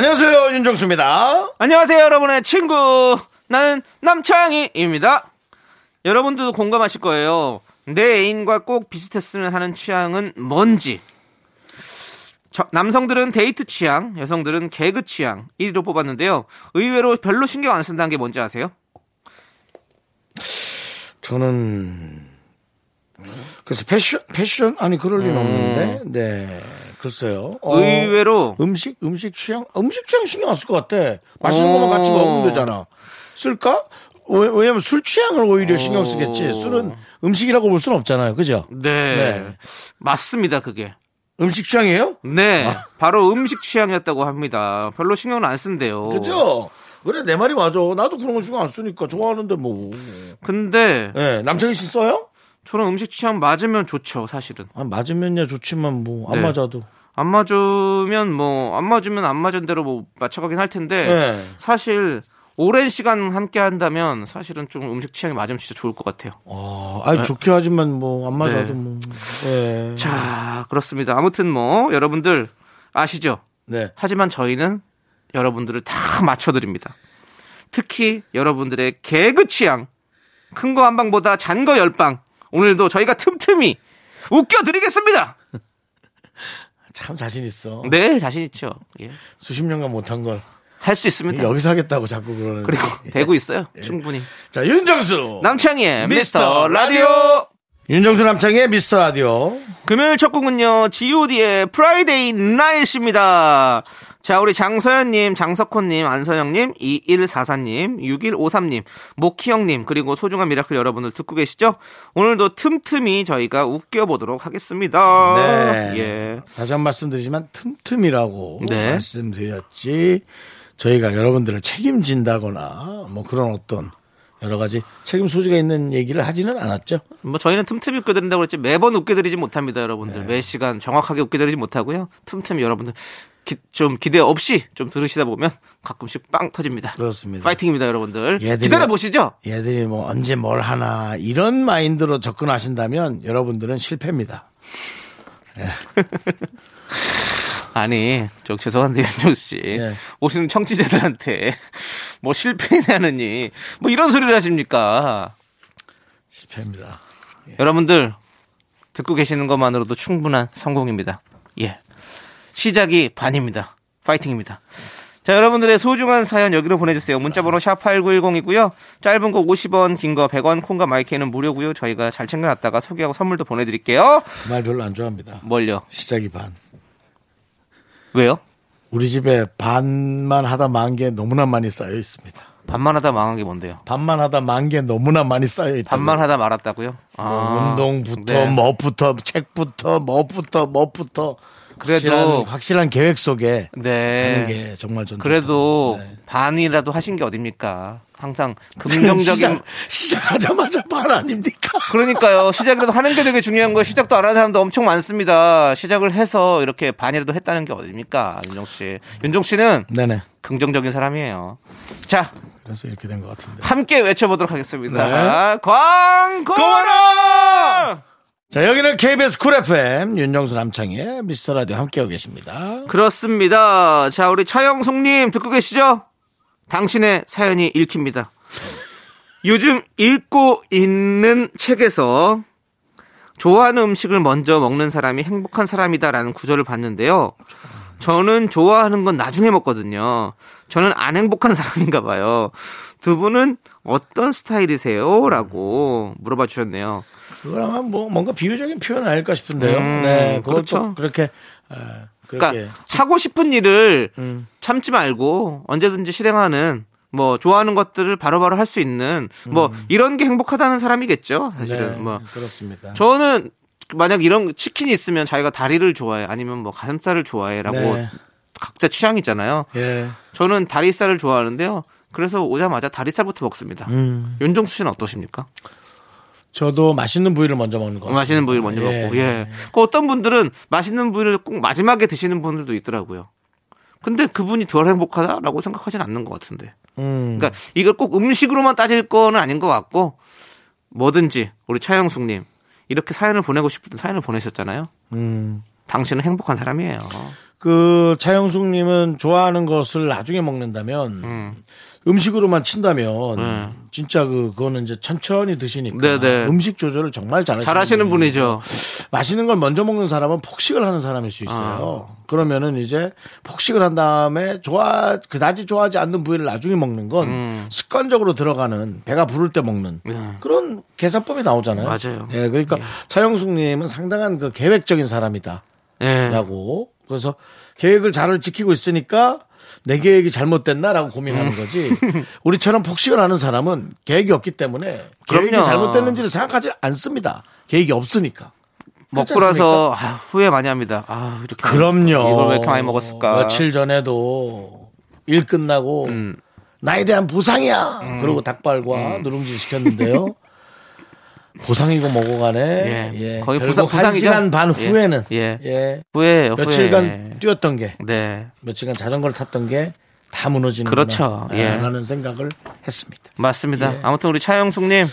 안녕하세요 윤정수입니다. 안녕하세요, 여러분의 친구. 나는 남창희입니다. 여러분들도 공감하실 거예요. 내 애인과 꼭 비슷했으면 하는 취향은 뭔지. 저- 남성들은 데이트 취향, 여성들은 개그 취향 1위로 뽑았는데요. 의외로 별로 신경 안 쓴다는 게 뭔지 아세요? 저는 그래서 패션 패션 아니 그럴 리는 없는데 네 글쎄요. 어, 의외로 음식 음식 취향 음식 취향 신경 안 쓸 것 같아. 맛있는 어. 것만 같이 먹으면 되잖아. 쓸까? 왜, 왜냐면 술 취향을 오히려 신경 쓰겠지. 술은 음식이라고 볼 수는 없잖아요. 그죠? 네. 네. 맞습니다, 그게. 음식 취향이에요? 네. 바로 음식 취향이었다고 합니다. 별로 신경을 안 쓴대요. 그죠? 그래 내 말이 맞아. 나도 그런 거 신경 안 쓰니까 좋아하는데 뭐. 근데 네, 남창희 씨 써요? 저는 음식 취향 맞으면 좋죠, 사실은. 아, 맞으면야 좋지만 뭐 안 네. 맞아도. 안 맞으면 뭐 안 맞으면 안 맞은 대로 뭐 맞춰가긴 할 텐데 네. 사실 오랜 시간 함께 한다면 사실은 좀 음식 취향이 맞으면 진짜 좋을 것 같아요. 아, 아니 좋게 하지만 뭐 안 맞아도 네. 뭐. 네. 자, 그렇습니다. 아무튼 뭐 여러분들 아시죠? 네. 하지만 저희는 여러분들을 다 맞춰드립니다. 특히 여러분들의 개그 취향 큰 거 한 방보다 잔 거 열 방 오늘도 저희가 틈틈이 웃겨드리겠습니다. 참 자신 있어. 네, 자신 있죠. 예. 수십 년간 못한 걸 할 수 있습니다. 여기서 하겠다고 자꾸 그러는. 그리고 되고 있어요. 충분히. 자, 윤정수. 남창희의 미스터 라디오. 라디오. 윤정수 남창희의 미스터 라디오. 금요일 첫 곡은요, GOD의 Friday Night입니다. 자, 우리 장서연님, 장석호님, 안서영님, 2144님, 6153님, 모키형님, 그리고 소중한 미라클 여러분들 듣고 계시죠? 오늘도 틈틈이 저희가 웃겨보도록 하겠습니다. 네. 예. 다시 한번 말씀드리지만 틈틈이라고 네. 말씀드렸지. 저희가 여러분들을 책임진다거나 뭐 그런 어떤 여러 가지 책임 소지가 있는 얘기를 하지는 않았죠. 뭐 저희는 틈틈이 웃겨드린다고 그랬지 매번 웃겨드리지 못합니다, 네. 여러분들. 매 시간 정확하게 웃겨드리지 못하고요. 틈틈이 여러분들 기- 좀 기대 없이 좀 들으시다 보면 가끔씩 빵 터집니다. 그렇습니다. 파이팅입니다, 여러분들. 얘들이- 기다려 보시죠. 얘들이 뭐 언제 뭘 하나 이런 마인드로 접근하신다면 여러분들은 실패입니다. 아니, 저 죄송한데 윤종 씨 네. 오시는 청취자들한테 뭐 실패냐느니 뭐 이런 소리를 하십니까? 실패입니다. 여러분들 듣고 계시는 것만으로도 충분한 성공입니다. 예. 시작이 반입니다. 파이팅입니다. 자, 여러분들의 소중한 사연 여기로 보내주세요. 문자번호 샵8910이고요. 짧은 거 50원, 긴 거 100원, 콩과 마이크는 무료고요. 저희가 잘 챙겨놨다가 소개하고 선물도 보내드릴게요. 그 말 별로 안 좋아합니다. 뭘요? 시작이 반. 왜요? 우리 집에 반만 하다 만개 너무나 많이 쌓여 있습니다. 반만 하다 망한 게 뭔데요? 반만 하다 만개 너무나 많이 쌓여 있다. 반만 하다 말았다고요? 아, 뭐 운동부터 네. 뭐부터 책부터 뭐부터 뭐부터 그래도- 확실한, 확실한 계획 속에 하는 네. 게 정말 전 그래도. 네. 반이라도 하신 게 어딥니까? 항상 긍정적인 시작, 시작 하자마자 반 아닙니까? 그러니까요. 시작이라도 하는 게 되게 중요한 거예요. 시작도 안 하는 사람도 엄청 많습니다. 시작을 해서 이렇게 반이라도 했다는 게 어딥니까? 윤정 씨. 윤정 씨는 네네. 긍정적인 사람이에요. 자, 그래서 이렇게 된 것 같은데. 함께 외쳐 보도록 하겠습니다. 네. 광고라! 자, 여기는 KBS 쿨 FM 윤정수 남창의 미스터 라디오 함께하고 계십니다. 그렇습니다. 자, 우리 차영숙님 듣고 계시죠? 당신의 사연이 읽힙니다. 요즘 읽고 있는 책에서 좋아하는 음식을 먼저 먹는 사람이 행복한 사람이다라는 구절을 봤는데요. 저는 좋아하는 건 나중에 먹거든요. 저는 안 행복한 사람인가 봐요. 두 분은 어떤 스타일이세요? 라고 물어봐 주셨네요. 그거랑 뭐 뭔가 비유적인 표현 아닐까 싶은데요. 음, 네, 그렇죠. 그렇게 에, 그렇게 그러니까 하고 싶은 일을 음. 참지 말고 언제든지 실행하는 뭐 좋아하는 것들을 바로바로 할 수 있는 뭐 이런 게 행복하다는 사람이겠죠. 사실은 음. 네, 뭐 그렇습니다. 저는 만약 이런 치킨이 있으면 자기가 다리를 좋아해 아니면 뭐 가슴살을 좋아해라고 네. 각자 취향이잖아요. 예. 저는 다리살을 좋아하는데요. 그래서 오자마자 다리살부터 먹습니다. 음. 윤종수 씨는 어떠십니까? 저도 맛있는 부위를 먼저 먹는 거. 맛있는 부위를 먼저 예. 먹고, 예. 그 어떤 분들은 맛있는 부위를 꼭 마지막에 드시는 분들도 있더라고요. 근데 그분이 덜 행복하다라고 생각하진 않는 것 같은데. 음. 그러니까 이걸 꼭 음식으로만 따질 거는 아닌 것 같고, 뭐든지 우리 차영숙님 이렇게 사연을 보내고 싶은 사연을 보내셨잖아요. 음. 당신은 행복한 사람이에요. 그 차영숙님은 좋아하는 것을 나중에 먹는다면 음. 음식으로만 친다면 네. 진짜 그 그거는 이제 천천히 드시니까 네네. 음식 조절을 정말 잘하시는, 잘하시는. 분이죠. 맛있는 걸 먼저 먹는 사람은 폭식을 하는 사람일 수 있어요. 아. 그러면은 이제 폭식을 한 다음에 좋아 그다지 좋아하지 않는 부위를 나중에 먹는 건 음. 습관적으로 들어가는 배가 부를 때 먹는 네. 그런 계산법이 나오잖아요. 맞아요. 예, 그러니까 차영숙님은 상당한 그 계획적인 사람이다. 예. 라고 그래서 계획을 잘 지키고 있으니까 내 계획이 잘못됐나라고 음. 고민하는 거지. 우리처럼 폭식을 하는 사람은 계획이 없기 때문에 계획이 그럼요. 잘못됐는지를 생각하지 않습니다. 계획이 없으니까. 먹고 나서 아, 후회 많이 합니다. 아, 이렇게 그럼요. 이걸 왜 이렇게 많이 먹었을까? 며칠 전에도 일 끝나고 음. 나에 대한 보상이야. 그러고 닭발과 누룽지 시켰는데요. 보상이고 뭐고 간에 예. 예. 거의 한 보상이죠. 시간 반 예. 후에는 예. 예. 후회예요. 며칠간 후회. 뛰었던 게 네. 며칠간 자전거를 탔던 게 다 무너지는 그렇죠. 예. 라는 생각을 했습니다. 맞습니다. 예. 아무튼 우리 차영숙님,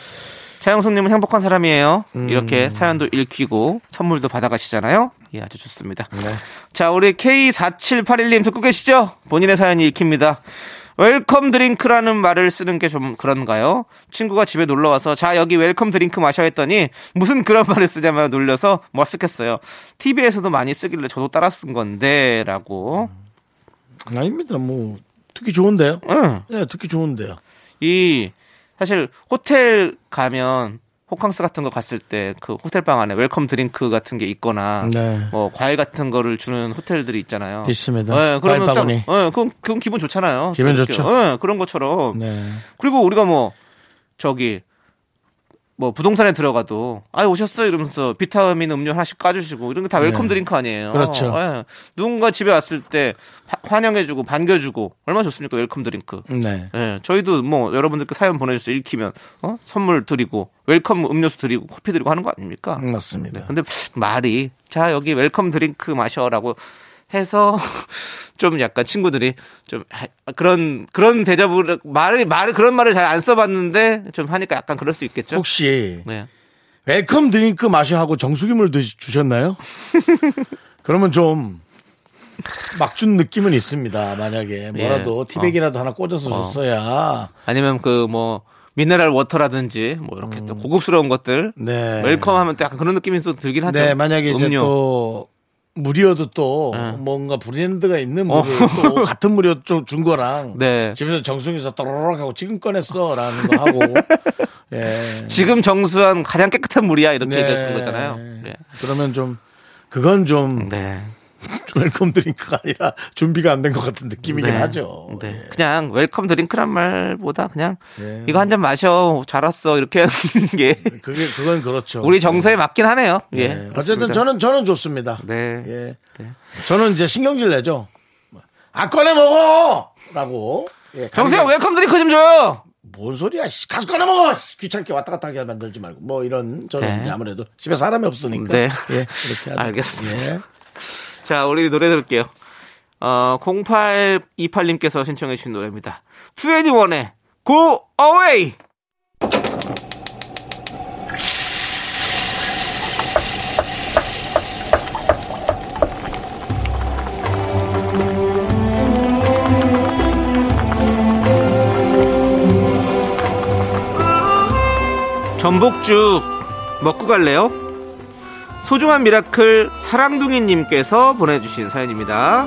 차영숙님은 행복한 사람이에요. 음. 이렇게 사연도 읽히고 선물도 받아가시잖아요. 예, 아주 좋습니다. 네. 자, 우리 K4781님 듣고 계시죠? 본인의 사연이 읽힙니다. welcome drink라는 말을 쓰는 게 좀 그런가요? 친구가 집에 놀러 와서 자 여기 welcome drink 마셔 했더니 무슨 그런 말을 쓰냐며 놀려서 머쓱했어요. TV에서도 많이 쓰길래 저도 따라 쓴 건데라고. 아닙니다. 뭐 듣기 좋은데요. 응. 네, 듣기 좋은데요. 이 사실 호텔 가면 호캉스 같은 거 갔을 때 그 호텔 방 안에 welcome drink 같은 게 있거나 네. 뭐 과일 같은 거를 주는 호텔들이 있잖아요. 있습니다. 네, 그러면 딱, 과일바구니. 예, 그건, 그건 기분 좋잖아요. 기분 좋죠. 예, 그런 것처럼. 네. 그리고 우리가 뭐 저기 뭐 부동산에 들어가도 아 오셨어 이러면서 비타민 음료 하나씩 까주시고 이런 게 다 welcome 네. drink 아니에요. 그렇죠. 예. 누군가 집에 왔을 때 화- 환영해주고 반겨주고 얼마나 좋습니까 welcome drink. 네. 예, 저희도 뭐 여러분들께 사연 보내주셔서 읽히면 어? 선물 드리고 welcome 음료수 드리고 커피 드리고 하는 거 아닙니까? 맞습니다. 네, 근데 말이 자 여기 welcome drink 마셔라고 해서 좀 약간 친구들이 좀 하- 그런 그런 대접을 말을 말을 그런 말을 잘 안 써봤는데 좀 하니까 약간 그럴 수 있겠죠. 혹시 네. welcome drink 마셔 하고 정수기물 드- 주셨나요? 그러면 좀 막준 느낌은 있습니다. 만약에 뭐라도 예. 티백이라도 하나 꽂아서 줬어야. 아니면 그뭐 mineral water라든지 뭐 이렇게 또 고급스러운 것들 음. 네. welcome하면 또 약간 그런 느낌이 또 들긴 하죠. 네, 만약에 이제 음료. 또 물이어도 또 네. 뭔가 브랜드가 있는 어. 물을 또 같은 물이어도 좀준 거랑 네. 집에서 정수기에서 또로록 하고 지금 꺼냈어라는 거 하고 예. 지금 정수한 가장 깨끗한 물이야 이렇게 네. 얘기하시는 거잖아요. 네. 그러면 좀 그건 좀 네. welcome drink가 아니라 준비가 안 된 것 같은 느낌이긴 네. 하죠. 네. 예. 그냥 welcome drink란 말보다 그냥 예. 이거 한 잔 마셔 잘 왔어 이렇게 하는 게 그게 그건 그렇죠. 우리 정서에 맞긴 하네요. 예. 네. 그렇습니다. 어쨌든 저는 저는 좋습니다. 네. 예. 네. 저는 이제 신경질 내죠. 아 꺼내 먹어라고. 예, 가게- welcome drink 좀 줘요. 뭔 소리야? 씨, 가서 꺼내 먹어. 씨, 귀찮게 왔다 갔다 하게 만들지 말고 뭐 이런 저는 네. 이제 아무래도 집에 사람이 없으니까. 네. 예, 이렇게 하죠. 알겠습니다. 예. 자, 우리 노래 들을게요. 어, 0828님께서 신청해 주신 노래입니다. 2NE1의 Go Away! 전복죽 먹고 갈래요? 소중한 미라클 사랑둥이님께서 보내주신 사연입니다.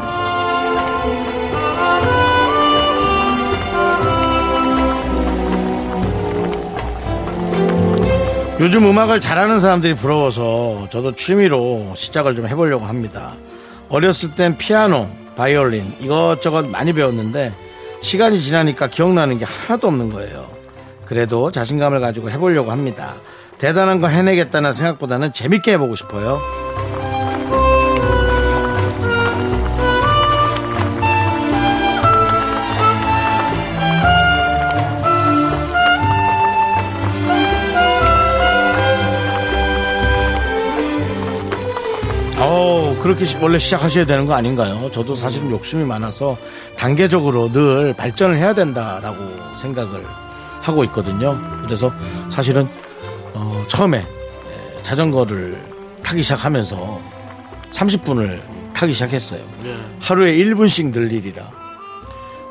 요즘 음악을 잘하는 사람들이 부러워서 저도 취미로 시작을 좀 해보려고 합니다. 어렸을 땐 피아노, 바이올린 이것저것 많이 배웠는데 시간이 지나니까 기억나는 게 하나도 없는 거예요. 그래도 자신감을 가지고 해보려고 합니다. 대단한 거 해내겠다는 생각보다는 재밌게 해보고 싶어요. 어 그렇게 원래 시작하셔야 되는 거 아닌가요? 저도 사실은 욕심이 많아서 단계적으로 늘 발전을 해야 된다라고 생각을 하고 있거든요. 그래서 사실은 처음에 에, 자전거를 타기 시작하면서 30분을 타기 시작했어요. 네. 하루에 1분씩 늘 일이라.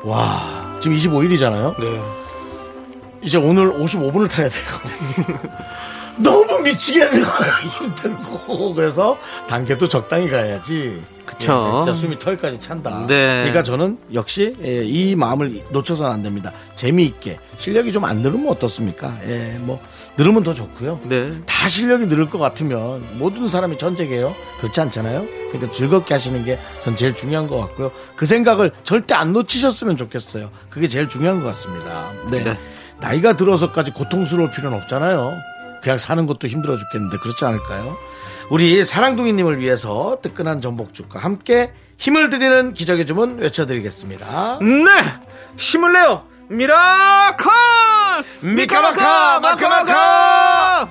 와, 지금 25일이잖아요. 네. 이제 오늘 55분을 타야 돼요. 너무 미치겠는 거예요. 힘들고. 그래서 단계도 적당히 가야지. 그쵸. 예, 진짜 숨이 턱까지 찬다. 네. 그러니까 저는 역시 예, 이 마음을 놓쳐서는 안 됩니다. 재미있게. 실력이 좀 안 늘으면 어떻습니까? 예, 뭐, 늘으면 더 좋고요. 네. 다 실력이 늘을 것 같으면 모든 사람이 전쟁이에요. 그렇지 않잖아요. 그러니까 즐겁게 하시는 게 전 제일 중요한 것 같고요. 그 생각을 절대 안 놓치셨으면 좋겠어요. 그게 제일 중요한 것 같습니다. 네. 네. 나이가 들어서까지 고통스러울 필요는 없잖아요. 그냥 사는 것도 힘들어 죽겠는데 그렇지 않을까요? 우리 사랑둥이님을 위해서 뜨끈한 전복죽과 함께 힘을 드리는 기적의 주문 외쳐드리겠습니다. 네! 힘을 내요! miracle! 미카마카 마카마카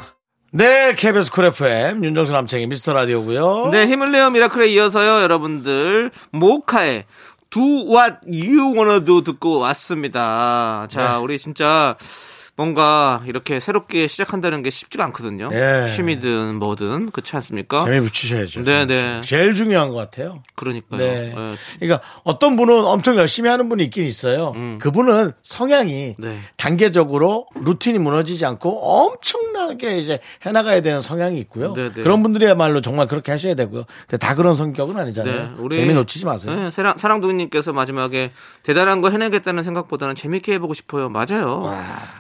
네 KBS 쿨 FM 윤정수 남창희 미스터 라디오고요 네, 힘을 내요 miracle에 이어서요, 여러분들. 모카의 Do What You Wanna Do 듣고 왔습니다. 자, 네. 우리 진짜 뭔가 이렇게 새롭게 시작한다는 게 쉽지가 않거든요. 예. 취미든 뭐든. 그렇지 않습니까? 재미 붙이셔야죠 네, 네. 제일 중요한 것 같아요 그러니까요. 네. 예. 그러니까 어떤 분은 엄청 열심히 하는 분이 있긴 있어요. 그분은 성향이 음. 네. 단계적으로 루틴이 무너지지 않고 엄청나게 이제 해나가야 되는 성향이 있고요. 네, 네. 그런 분들이야말로 정말 그렇게 하셔야 되고요. 근데 다 그런 성격은 아니잖아요. 네, 재미 놓치지 마세요. 네, 사랑, 사랑둥이님께서 마지막에 대단한 거 해내겠다는 생각보다는 재밌게 해보고 싶어요. 맞아요.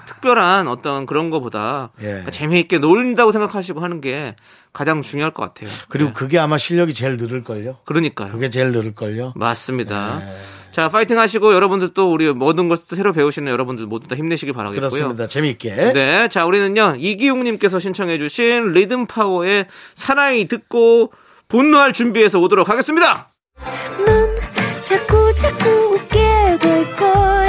특별 한 어떤 그런 거보다 예. 그러니까 재미있게 놀린다고 생각하시고 하는 게 가장 중요할 것 같아요. 그리고 네. 그게 아마 실력이 제일 늘을걸요. 그러니까요. 그게 제일 늘을걸요. 맞습니다. 네. 자, 파이팅 하시고 여러분들 또 우리 모든 것을 또 새로 배우시는 여러분들 모두 다 힘내시길 바라겠고요. 그렇습니다. 재미있게. 네, 자, 우리는요, 이기웅님께서 신청해주신 리듬 파워의 사나이 듣고 분노할 준비해서 오도록 하겠습니다. 넌 자꾸 자꾸 웃게 될 거야.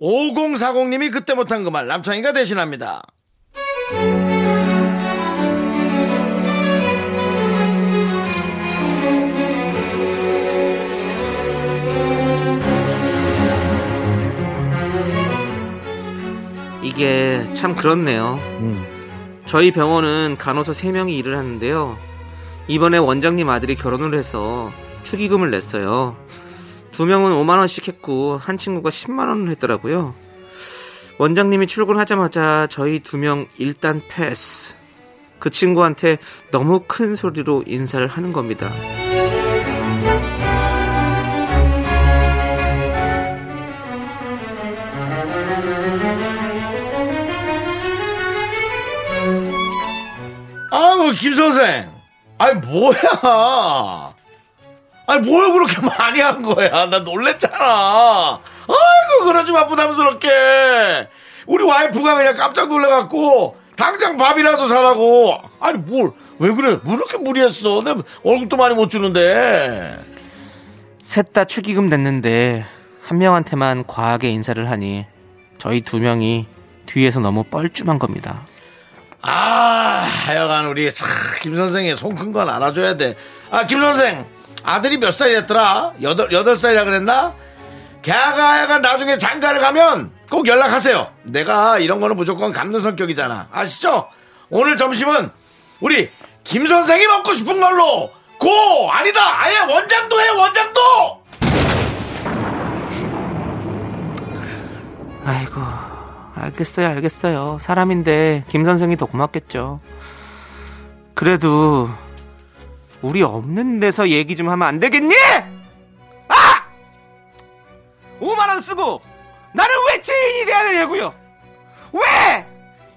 5040님이 그때 못한 그 말 남창희가 대신합니다. 이게 참 그렇네요. 음. 저희 병원은 간호사 3명이 일을 하는데요. 이번에 원장님 아들이 결혼을 해서 축의금을 냈어요. 두 명은 5만 원씩 했고, 한 친구가 10만 원을 했더라고요. 원장님이 출근하자마자 저희 두 명 일단 패스. 그 친구한테 너무 큰 소리로 인사를 하는 겁니다. 아우 김 선생. 아니 뭐야? 아니 뭘 그렇게 많이 한 거야? 나 놀랬잖아. 아이고 그러지 마 부담스럽게. 우리 와이프가 그냥 깜짝 놀래갖고 당장 밥이라도 사라고. 아니 뭘 왜 그래? 왜 이렇게 무리했어? 내 월급도 많이 못 주는데. 셋 다 축의금 냈는데 한 명한테만 과하게 인사를 하니 저희 두 명이 뒤에서 너무 뻘쭘한 겁니다. 아, 하여간 우리 참, 김 선생의 손 큰 건 알아줘야 돼. 아, 김 선생, 아들이 몇 살이었더라? 여덟, 여덟 살이라 그랬나? 걔가 하여간 나중에 장가를 가면 꼭 연락하세요. 내가 이런 거는 무조건 갚는 성격이잖아. 아시죠? 오늘 점심은 우리 김 선생이 먹고 싶은 걸로 고! 아니다! 아예 원장도 해, 원장도! 아이고, 알겠어요, 알겠어요. 사람인데 김 선생이 더 고맙겠죠. 그래도 우리 없는 데서 얘기 좀 하면 안 되겠니? 아! 5만 원 쓰고 나는 왜 죄인이 돼야 되냐고요? 왜?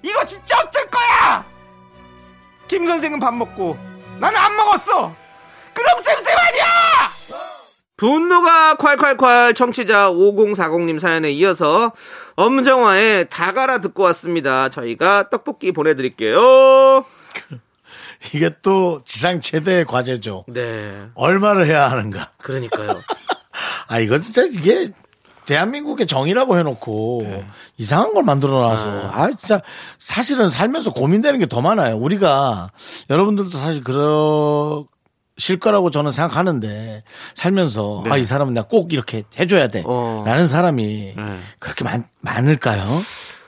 이거 진짜 어쩔 거야! 김 선생은 밥 먹고 나는 안 먹었어! 그럼 쌤쌤 아니야! 분노가 콸콸콸 청취자 5040님 사연에 이어서 엄정화의 다가라 듣고 왔습니다. 저희가 떡볶이 보내드릴게요. 이게 또 지상 최대의 과제죠. 네. 얼마를 해야 하는가. 그러니까요. 아, 이거 진짜 이게 대한민국의 정의라고 해놓고 이상한 걸 만들어 놔서 아 진짜 사실은 살면서 고민되는 게 더 많아요. 우리가 여러분들도 사실 그러실 거라고 저는 생각하는데 살면서 아이 사람은 내가 꼭 이렇게 해줘야 돼 어. 라는 사람이 네. 그렇게 많, 많을까요?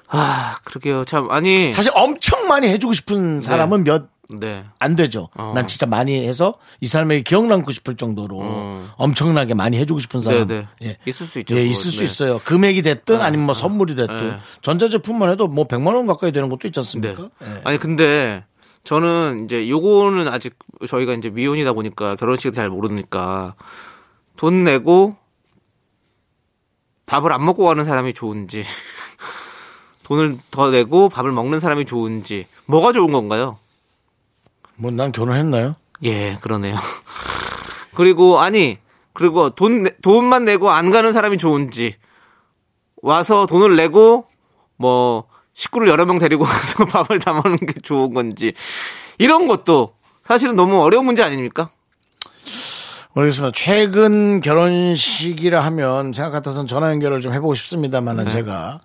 아, 그러게요. 참, 아니. 사실 엄청 많이 해주고 싶은 사람은 몇 안 네. 되죠. 어. 난 진짜 많이 해서 이 사람에게 기억 남고 싶을 정도로 음. 엄청나게 많이 해주고 싶은 사람. 네, 네. 예. 있을 수 있죠. 예. 있을 수 네. 있어요. 금액이 됐든 아니면 뭐 선물이 됐든 네. 전자제품만 해도 뭐 100만 원 가까이 되는 것도 있지 네. 않습니까? 예. 아니, 근데 저는 이제 요거는 아직 저희가 이제 미혼이다 보니까 결혼식을 잘 모르니까 돈 내고 밥을 안 먹고 가는 사람이 좋은지 돈을 더 내고 밥을 먹는 사람이 좋은지 뭐가 좋은 건가요? 뭐 난 결혼했나요? 예, 그러네요. 그리고 아니 그리고 돈 내- 돈만 내고 안 가는 사람이 좋은지 와서 돈을 내고 뭐 식구를 여러 명 데리고 가서 밥을 다 먹는 게 좋은 건지 이런 것도 사실은 너무 어려운 문제 아닙니까? 모르겠습니다. 최근 결혼식이라 하면 생각 같아서는 전화 연결을 좀 해보고 싶습니다만은 제가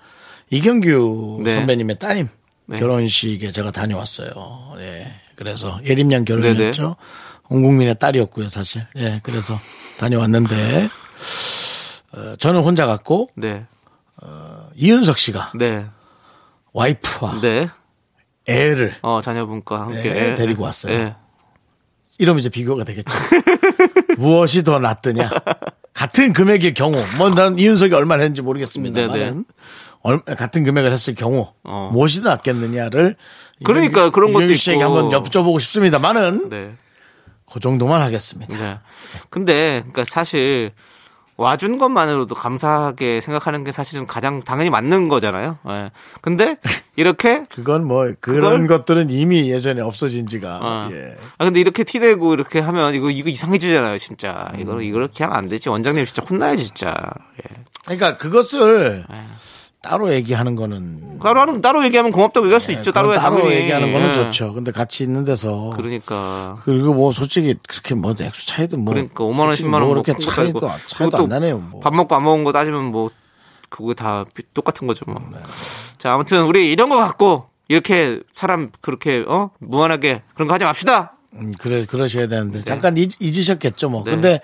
이경규 네. 선배님의 따님 네. 결혼식에 제가 다녀왔어요. 예. 그래서 예림양 결혼이었죠. 온 국민의 딸이었고요, 사실. 예. 그래서 다녀왔는데 어, 저는 혼자 갔고 네, 이윤석 씨가 네, 와이프와 네. 애를 어 자녀분과 함께 네, 예. 데리고 왔어요. 예. 이러면 이제 비교가 되겠죠. 무엇이 더 낫느냐? 같은 금액일 경우, 뭐 난 이윤석이 얼마나 했는지 모르겠습니다만, 같은 금액을 했을 경우 어. 무엇이 더 낫겠느냐를 그러니까 그런 것도 씨에게. 한번 여쭤보고 싶습니다만은 네. 그 정도만 하겠습니다. 네. 근데 그러니까 사실 와준 것만으로도 감사하게 생각하는 게 사실은 가장 당연히 맞는 거잖아요. 예. 근데 이렇게 그건 뭐 그런 그걸- 것들은 이미 예전에 없어진 지가 어. 예. 아 근데 이렇게 티 내고 이렇게 하면 이거 이거 이상해지잖아요, 진짜. 음. 이거 이렇게 하면 안 되지. 원장님 진짜 혼나야지, 진짜. 예. 그러니까 그것을 네. 따로 얘기하는 거는 따로 하는 따로 얘기하면 고맙다고 얘기할 수 있죠. 따로 네, 따로 당연히. 얘기하는 거는 예. 좋죠. 근데 같이 있는 데서 그러니까. 그리고 뭐 솔직히 그렇게 뭐 액수 차이도 뭐 그러니까 5만 원, 솔직히 10만 원뭐뭐 그렇게 큰 것도 차이도. 차이도 안 나네요. 뭐. 밥 먹고 안 먹은 거 따지면 뭐 그거 다 비- 똑같은 거죠 뭐. 네. 자 아무튼 우리 이런 거 갖고 이렇게 사람 그렇게 어 무한하게 그런 거 하지 맙시다. 음, 그래 그러셔야 되는데 잠깐 잊, 잊으셨겠죠 뭐. 네. 근데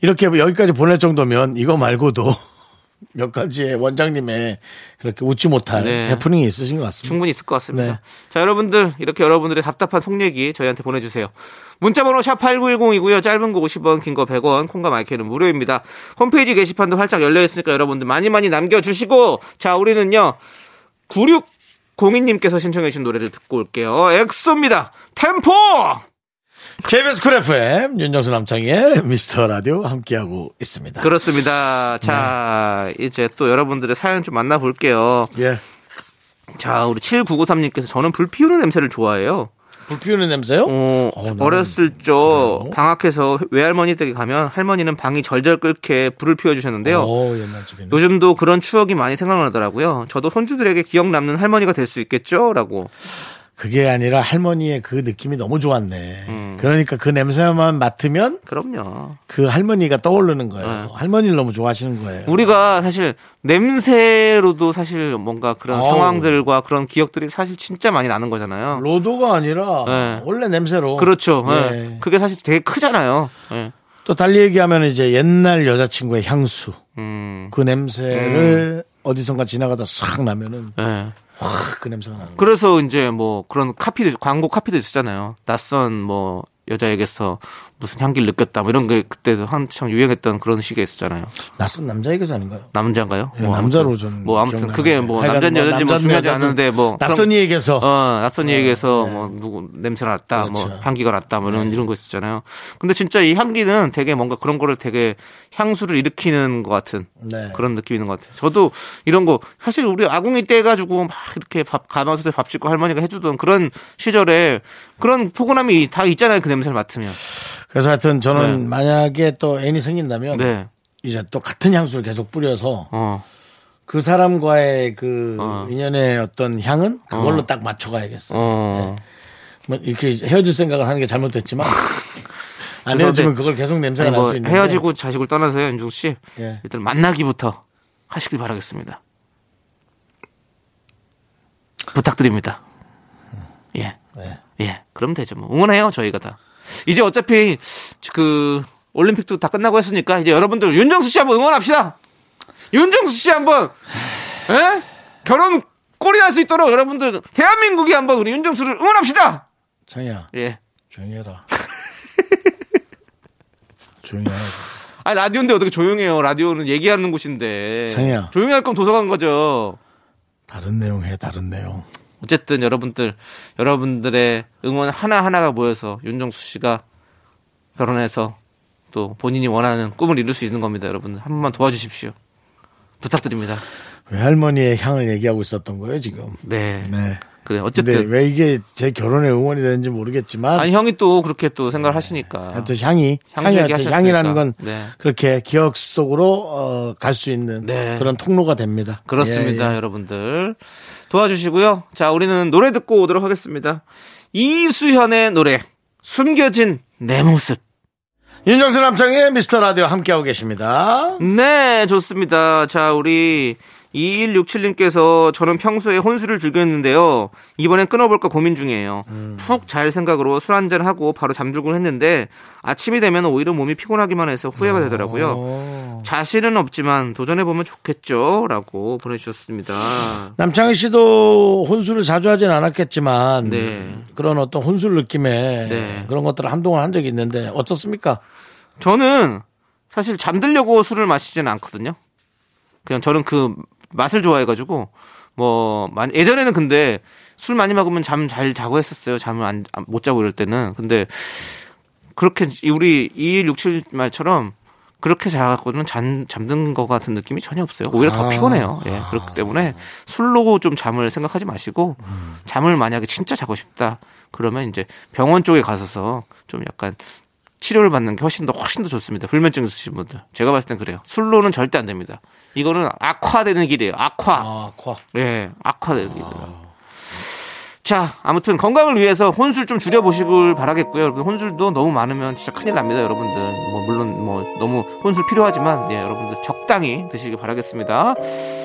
이렇게 여기까지 보낼 정도면 이거 말고도 몇 가지의 원장님의 그렇게 웃지 못할 네. 해프닝이 있으신 것 같습니다. 충분히 있을 것 같습니다. 네. 자 여러분들 이렇게 여러분들의 답답한 속 얘기 저희한테 보내주세요. 문자번호 샵 #8910이고요. 짧은 거 50원, 긴 거 100원, 콩과 마이K는 무료입니다. 홈페이지 게시판도 활짝 열려 있으니까 여러분들 많이 많이 남겨주시고 자 우리는요 9602님께서 신청해 주신 노래를 듣고 올게요. 엑소입니다. 템포. KBS 쿨 FM 윤정수 남창희의 미스터 라디오 함께하고 있습니다. 그렇습니다. 자, 이제 또 여러분들의 사연 좀 만나볼게요. 예. 자, 우리 7993님께서 저는 불 피우는 냄새를 좋아해요. 불 피우는 냄새요? 어, 어, 어렸을 적 방학해서 외할머니 댁에 가면 할머니는 방이 절절 끓게 불을 피워주셨는데요. 오, 옛날 집에는. 요즘도 그런 추억이 많이 생각나더라고요. 저도 손주들에게 기억 남는 할머니가 될 수 있겠죠? 라고. 그게 아니라 할머니의 그 느낌이 너무 좋았네. 음. 그러니까 그 냄새만 맡으면 그럼요. 그 할머니가 떠오르는 거예요. 네. 할머니를 너무 좋아하시는 거예요. 우리가 사실 냄새로도 사실 뭔가 그런 어우. 상황들과 그런 기억들이 사실 진짜 많이 나는 거잖아요. 로도가 아니라 네. 원래 냄새로. 그렇죠. 예. 예. 그게 사실 되게 크잖아요. 예. 또 달리 얘기하면 이제 옛날 여자친구의 향수. 음. 그 냄새를 어디선가 지나가다 싹 나면은 예. 확 그 냄새가 나는. 그래서 이제 뭐 그런 카피도 광고 카피도 있었잖아요. 낯선 뭐 여자에게서 무슨 향기를 느꼈다 뭐 이런 게 그때도 한창 유행했던 그런 시기가 있었잖아요. 낯선 남자에게서 아닌가요? 남자인가요? 예, 뭐 남자로 저는 뭐 아무튼. 그게 뭐 남자인지 뭐 여자인지 뭐 중요하지 않은데 뭐 그런- 낯선 이에게서 어, 낯선 이에게서 뭐 누구 냄새가 났다, 뭐 그렇죠. 향기가 났다, 뭐 이런 이런 거 있었잖아요. 근데 진짜 이 향기는 되게 뭔가 그런 거를 되게 향수를 일으키는 것 같은 네. 그런 느낌이 있는 것 같아요. 저도 이런 거 사실 우리 아궁이 때 해가지고 막 이렇게 밥 가마솥에 밥 짓고 할머니가 해주던 그런 시절에 그런 포근함이 다 있잖아요. 그 냄새를 맡으면. 그래서 하여튼 저는 네. 만약에 또 애인이 생긴다면 네. 이제 또 같은 향수를 계속 뿌려서 어. 그 사람과의 그 어. 인연의 어떤 향은 그걸로 어. 딱 맞춰가야겠어요. 어. 뭐 이렇게 헤어질 생각을 하는 게 잘못됐지만 안 헤어지면 네. 그걸 계속 냄새가 아니, 날뭐수 있는데 헤어지고 자식을 떠나서요, 윤중 씨. 예. 일단 만나기부터 하시길 바라겠습니다. 부탁드립니다. 예. 네. 예. 그럼 되죠. 뭐. 응원해요, 저희가 다. 이제 어차피 그 올림픽도 다 끝나고 했으니까 이제 여러분들 윤정수 씨 한번 응원합시다. 윤정수 씨 한번 예? 결혼 꼴이 날 수 있도록 여러분들 대한민국이 한번 우리 윤정수를 응원합시다. 창이야 예. 조용히 해라. 조용히 해라. 아 라디오인데 어떻게 조용해요? 라디오는 얘기하는 곳인데. 창희야. 조용히 할 거면 도서관 거죠. 다른 내용 해 다른 내용. 어쨌든 여러분들 여러분들의 응원 하나 하나가 모여서 윤정수 씨가 결혼해서 또 본인이 원하는 꿈을 이룰 수 있는 겁니다. 여러분들 한 번만 도와주십시오. 부탁드립니다. 외할머니의 향을 얘기하고 있었던 거예요 지금. 네. 네. 그래 어쨌든 왜 이게 제 결혼에 응원이 되는지 모르겠지만 아니 형이 또 그렇게 또 생각을 하시니까. 하여튼 향이 얘기하셨으니까. 향이라는 건 네. 그렇게 기억 속으로 어, 갈 수 있는 네. 그런 통로가 됩니다. 그렇습니다, 예, 예. 여러분들. 도와주시고요. 자, 우리는 노래 듣고 오도록 하겠습니다. 이수현의 노래, 숨겨진 내 모습. 윤정수 남창의 미스터 라디오 함께하고 계십니다. 네, 좋습니다. 자, 우리 2167님께서 저는 평소에 혼술을 즐겼는데요. 이번엔 끊어볼까 고민 중이에요. 푹잘 생각으로 술 한잔 하고 바로 잠들곤 했는데 아침이 되면 오히려 몸이 피곤하기만 해서 후회가 되더라고요. 자신은 없지만 도전해보면 좋겠죠? 라고 보내주셨습니다. 남창희 씨도 혼술을 자주 하진 않았겠지만 네. 그런 어떤 혼술 느낌의 네. 그런 것들을 한동안 한 적이 있는데 어떻습니까? 저는 사실 잠들려고 술을 마시지는 않거든요. 그냥 저는 그 맛을 좋아해가지고 뭐 예전에는 근데 술 많이 먹으면 잠 잘 자고 했었어요. 잠을 안, 안- 못 자고 이럴 때는 근데 그렇게 우리 2167 말처럼 그렇게 자고는 잠, 잠든 것 같은 느낌이 전혀 없어요. 오히려 더 아. 피곤해요. 예, 그렇기 때문에 술로 좀 잠을 생각하지 마시고 잠을 만약에 진짜 자고 싶다 그러면 이제 병원 쪽에 가서서 좀 약간 치료를 받는 게 훨씬 더 훨씬 더 좋습니다. 불면증 있으신 분들. 제가 봤을 땐 그래요. 술로는 절대 안 됩니다. 이거는 악화되는 길이에요. 악화. 아, 콱. 예, 악화되는 길이에요. 자, 아무튼 건강을 위해서 혼술 좀 줄여보시길 바라겠고요. 여러분, 혼술도 너무 많으면 진짜 큰일 납니다, 여러분들. 뭐, 물론, 뭐, 너무 혼술 필요하지만, 예, 여러분들 적당히 드시길 바라겠습니다.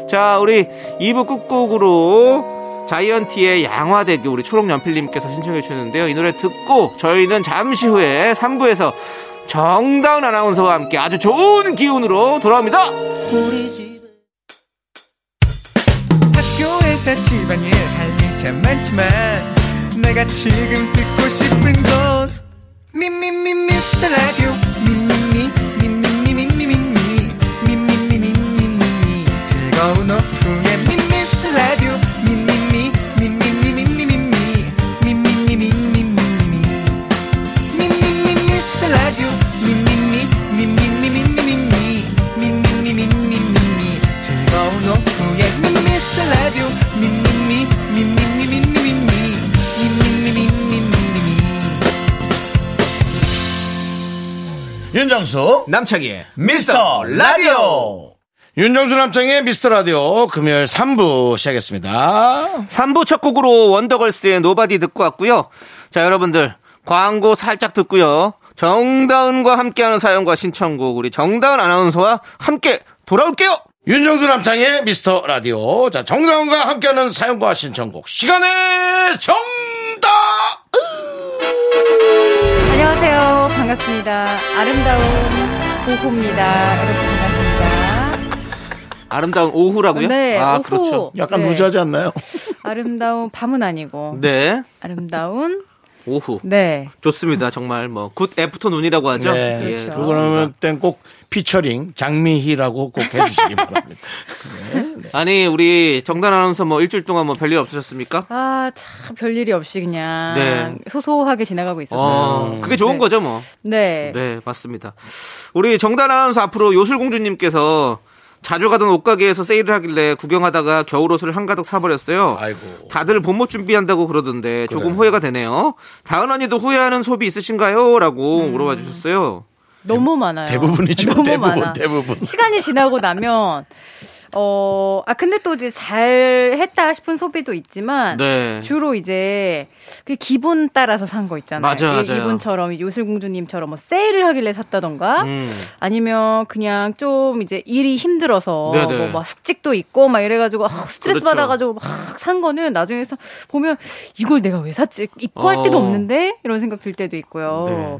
자, 우리 2부 끝곡으로 자이언티의 양화대교 우리 초록연필님께서 신청해 주셨는데요. 이 노래 듣고 저희는 잠시 후에 3부에서 정다운 아나운서와 함께 아주 좋은 기운으로 돌아옵니다. 학교에서 집안일 할일참 많지만 내가 지금 듣고 싶은 건 미미미 미스터 라디오 미미미 미미미 미미미 미미미 미미미 즐거운 오후 윤정수 남창희의 미스터 라디오 윤정수 남창희의 미스터 라디오 금요일 3부 시작했습니다. 3부 첫 곡으로 원더걸스의 노바디 듣고 왔고요. 자, 여러분들 광고 살짝 듣고요. 정다은과 함께하는 사연과 신청곡 우리 정다은 아나운서와 함께 돌아올게요. 윤정수 남창희의 미스터 라디오 자 정다은과 함께하는 사연과 신청곡 시간의 정답 안녕하세요. 반갑습니다. 아름다운 오후입니다. 여러분 반갑습니다. 아름다운 오후라고요? 네, 아, 오후. 그렇죠. 약간 네. loose하지 않나요? 아름다운 밤은 아니고 네. 아름다운 오후. 네. 좋습니다. 정말 뭐 good afternoon이라고 하죠. 네. 예, 그렇죠. 그거는 땐 꼭 피처링 장미희라고 꼭 해주시기 바랍니다. 아니 우리 정다은 아나운서 뭐 일주일 동안 뭐 별일 없으셨습니까? 아, 참, 별일이 없이 그냥 네. 소소하게 지나가고 있었어요. 어, 그게 좋은 네. 거죠, 뭐. 네. 네, 맞습니다. 우리 정단 아나운서 앞으로 요술공주님께서 자주 가던 옷가게에서 세일을 하길래 구경하다가 겨울옷을 한가득 사버렸어요. 아이고. 다들 봄옷 준비한다고 그러던데 조금 그래. 후회가 되네요. 다은 언니도 후회하는 소비 있으신가요? 라고 음. 물어봐 주셨어요. 너무 많아요. 대부분이죠. 너무 대부분, 많아. 대부분. 시간이 지나고 나면 어, 아 근데 또 이제 잘 했다 싶은 소비도 있지만 네. 주로 이제 그 기분 따라서 산 거 있잖아요. 맞아요, 이- 맞아요. 이분처럼 요술공주님처럼 뭐 세일을 하길래 샀다던가 음. 아니면 그냥 좀 이제 일이 힘들어서 네네. 뭐 막 숙직도 있고 막 이래가지고 아, 스트레스 그렇죠. 받아가지고 막 산 거는 나중에 서 보면 이걸 내가 왜 샀지 입고 할 때도 어. 없는데 이런 생각 들 때도 있고요. 네.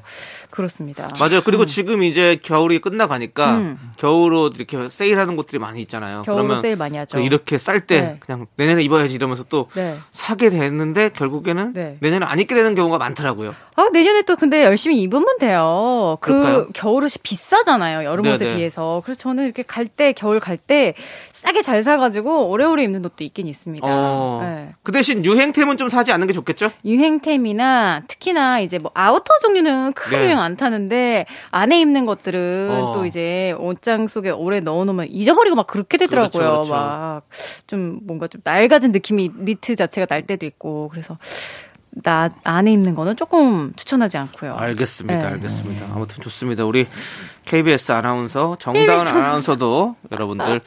그렇습니다. 맞아요. 그리고 지금 이제 겨울이 끝나가니까 음. 겨울옷 이렇게 세일하는 곳들이 많이 있잖아요. 겨울옷 그러면 세일 많이 하죠. 이렇게 쌀때 네. 그냥 내년에 입어야지 이러면서 또 네. 사게 됐는데 결국에는 네. 내년에 안 입게 되는 경우가 많더라고요. 아, 내년에 또 근데 열심히 입으면 돼요. 그 그럴까요? 겨울 옷이 비싸잖아요. 여름 옷에 네네. 비해서. 그래서 저는 이렇게 갈 때, 겨울 갈 때 싸게 잘 사가지고 오래오래 입는 옷도 있긴 있습니다. 어. 네. 그 대신 유행템은 좀 사지 않는 게 좋겠죠? 유행템이나 특히나 이제 뭐 아우터 종류는 큰 네. 유행 안 타는데 안에 입는 것들은 어. 또 이제 옷장 속에 오래 넣어놓으면 잊어버리고 막 그렇게 되더라고요. 그렇죠, 그렇죠. 막 좀 뭔가 좀 낡아진 느낌이 니트 자체가 날 때도 있고 그래서 나 안에 입는 거는 조금 추천하지 않고요. 알겠습니다. 네. 알겠습니다. 아무튼 좋습니다. 우리 KBS 아나운서 정다은 아나운서도 여러분들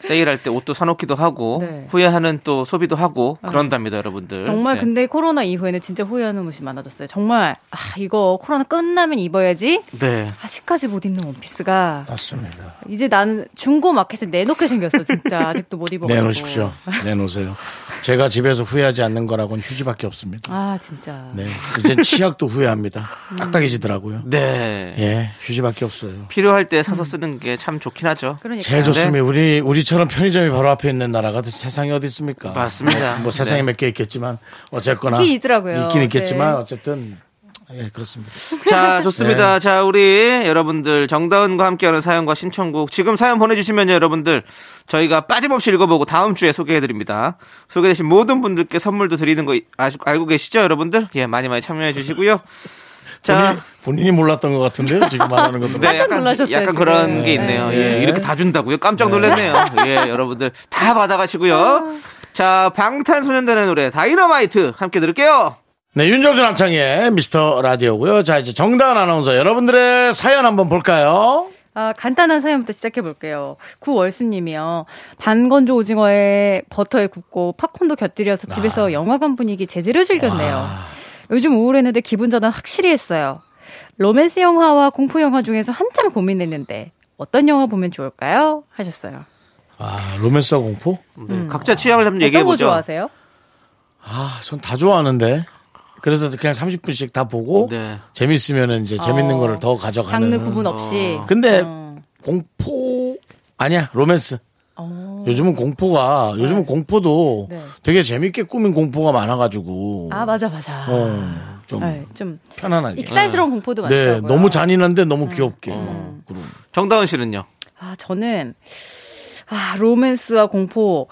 세일할 때 옷도 사놓기도 하고 네. 후회하는 또 소비도 하고 그런답니다, 여러분들. 정말 네. 근데 코로나 이후에는 진짜 후회하는 옷이 많아졌어요. 정말 아 이거 코로나 끝나면 입어야지. 네. 아직까지 못 입는 원피스가 맞습니다. 이제 나는 중고 마켓에 내놓게 생겼어. 진짜 아직도 못 입어가지고. 내놓으십시오. 내놓으세요. 제가 집에서 후회하지 않는 거라고는 휴지밖에 없습니다. 아 진짜. 네. 이제 치약도 후회합니다. 딱딱해지더라고요. 네. 예, 휴지밖에 없어요. 필요할 때 사서 쓰는 게 참 좋긴 하죠. 그러니까. 제일 좋습니다. 우리 우리 처럼 편의점이 바로 앞에 있는 나라가 세상에 어디 있습니까? 맞습니다. 뭐 세상에 네. 몇개 있겠지만 어쨌거나 있긴 있더라고요. 있긴 있겠지만 네. 어쨌든 예 그렇습니다. 자, 좋습니다. 네. 자, 우리 여러분들 정다은과 함께하는 사연과 신청곡 지금 사연 보내주시면요, 여러분들 저희가 빠짐없이 읽어보고 다음 주에 소개해드립니다. 소개되신 모든 분들께 선물도 드리는 거 알고 계시죠, 여러분들? 예, 많이 많이 참여해주시고요. 자, 본인, 본인 이 몰랐던 것 같은데요. 지금 말하는 것도. 네, 깜짝 약간, 놀라셨어요, 약간 지금. 그런 게 있네요. 네. 예, 이렇게 다 준다고요? 깜짝 놀랐네요. 예, 여러분들 다 받아가시고요. 자, 방탄소년단의 노래 다이너마이트 함께 들을게요. 네, 윤정수 남창의 미스터 라디오고요. 자, 이제 정다은 아나운서 여러분들의 사연 한번 볼까요? 아, 간단한 사연부터 시작해 볼게요. 구월수님이요. 반건조 오징어에 버터에 굽고 팝콘도 곁들여서 집에서 영화관 분위기 제대로 즐겼네요. 요즘 우울했는데 기분 전환 확실히 했어요. 로맨스 영화와 공포 영화 중에서 한참 고민했는데 어떤 영화 보면 좋을까요? 하셨어요. 아, 로맨스와 공포? 네, 각자 취향을 한번 어떤 거 얘기해 보죠. 좋아하세요? 아, 전 다 좋아하는데. 그래서 그냥 30분씩 다 보고 네. 재밌으면 이제 재밌는 어, 거를 더 가져가는. 장르 구분 없이. 어. 근데 어. 공포 아니야 로맨스. 어. 요즘은 공포가 요즘은 공포도 네. 되게 재밌게 꾸민 공포가 많아가지고. 아 맞아 맞아. 어, 좀 네, 좀 편안하게. 익살스러운 공포도 네, 많더라고요. 음. 너무 잔인한데 너무 귀엽게. 어, 그럼. 정다은 씨는요? 아, 저는, 아, 로맨스와 공포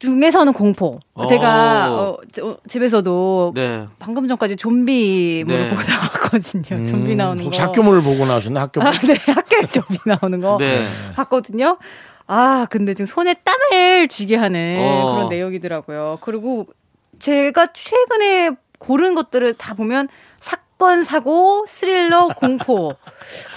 중에서는 공포. 어. 제가, 어, 집에서도 네. 방금 전까지 좀비물을 네. 보고 나왔거든요. 좀비 나오는 거. 음, 혹시 학교물을 보고 나오셨나? 학교 아, 네, 학교에 좀비 나오는 거 네. 봤거든요. 아, 근데 지금 손에 땀을 쥐게 하는 어. 그런 내용이더라고요. 그리고 제가 최근에 고른 것들을 다 보면 사건, 사고, 스릴러, 공포.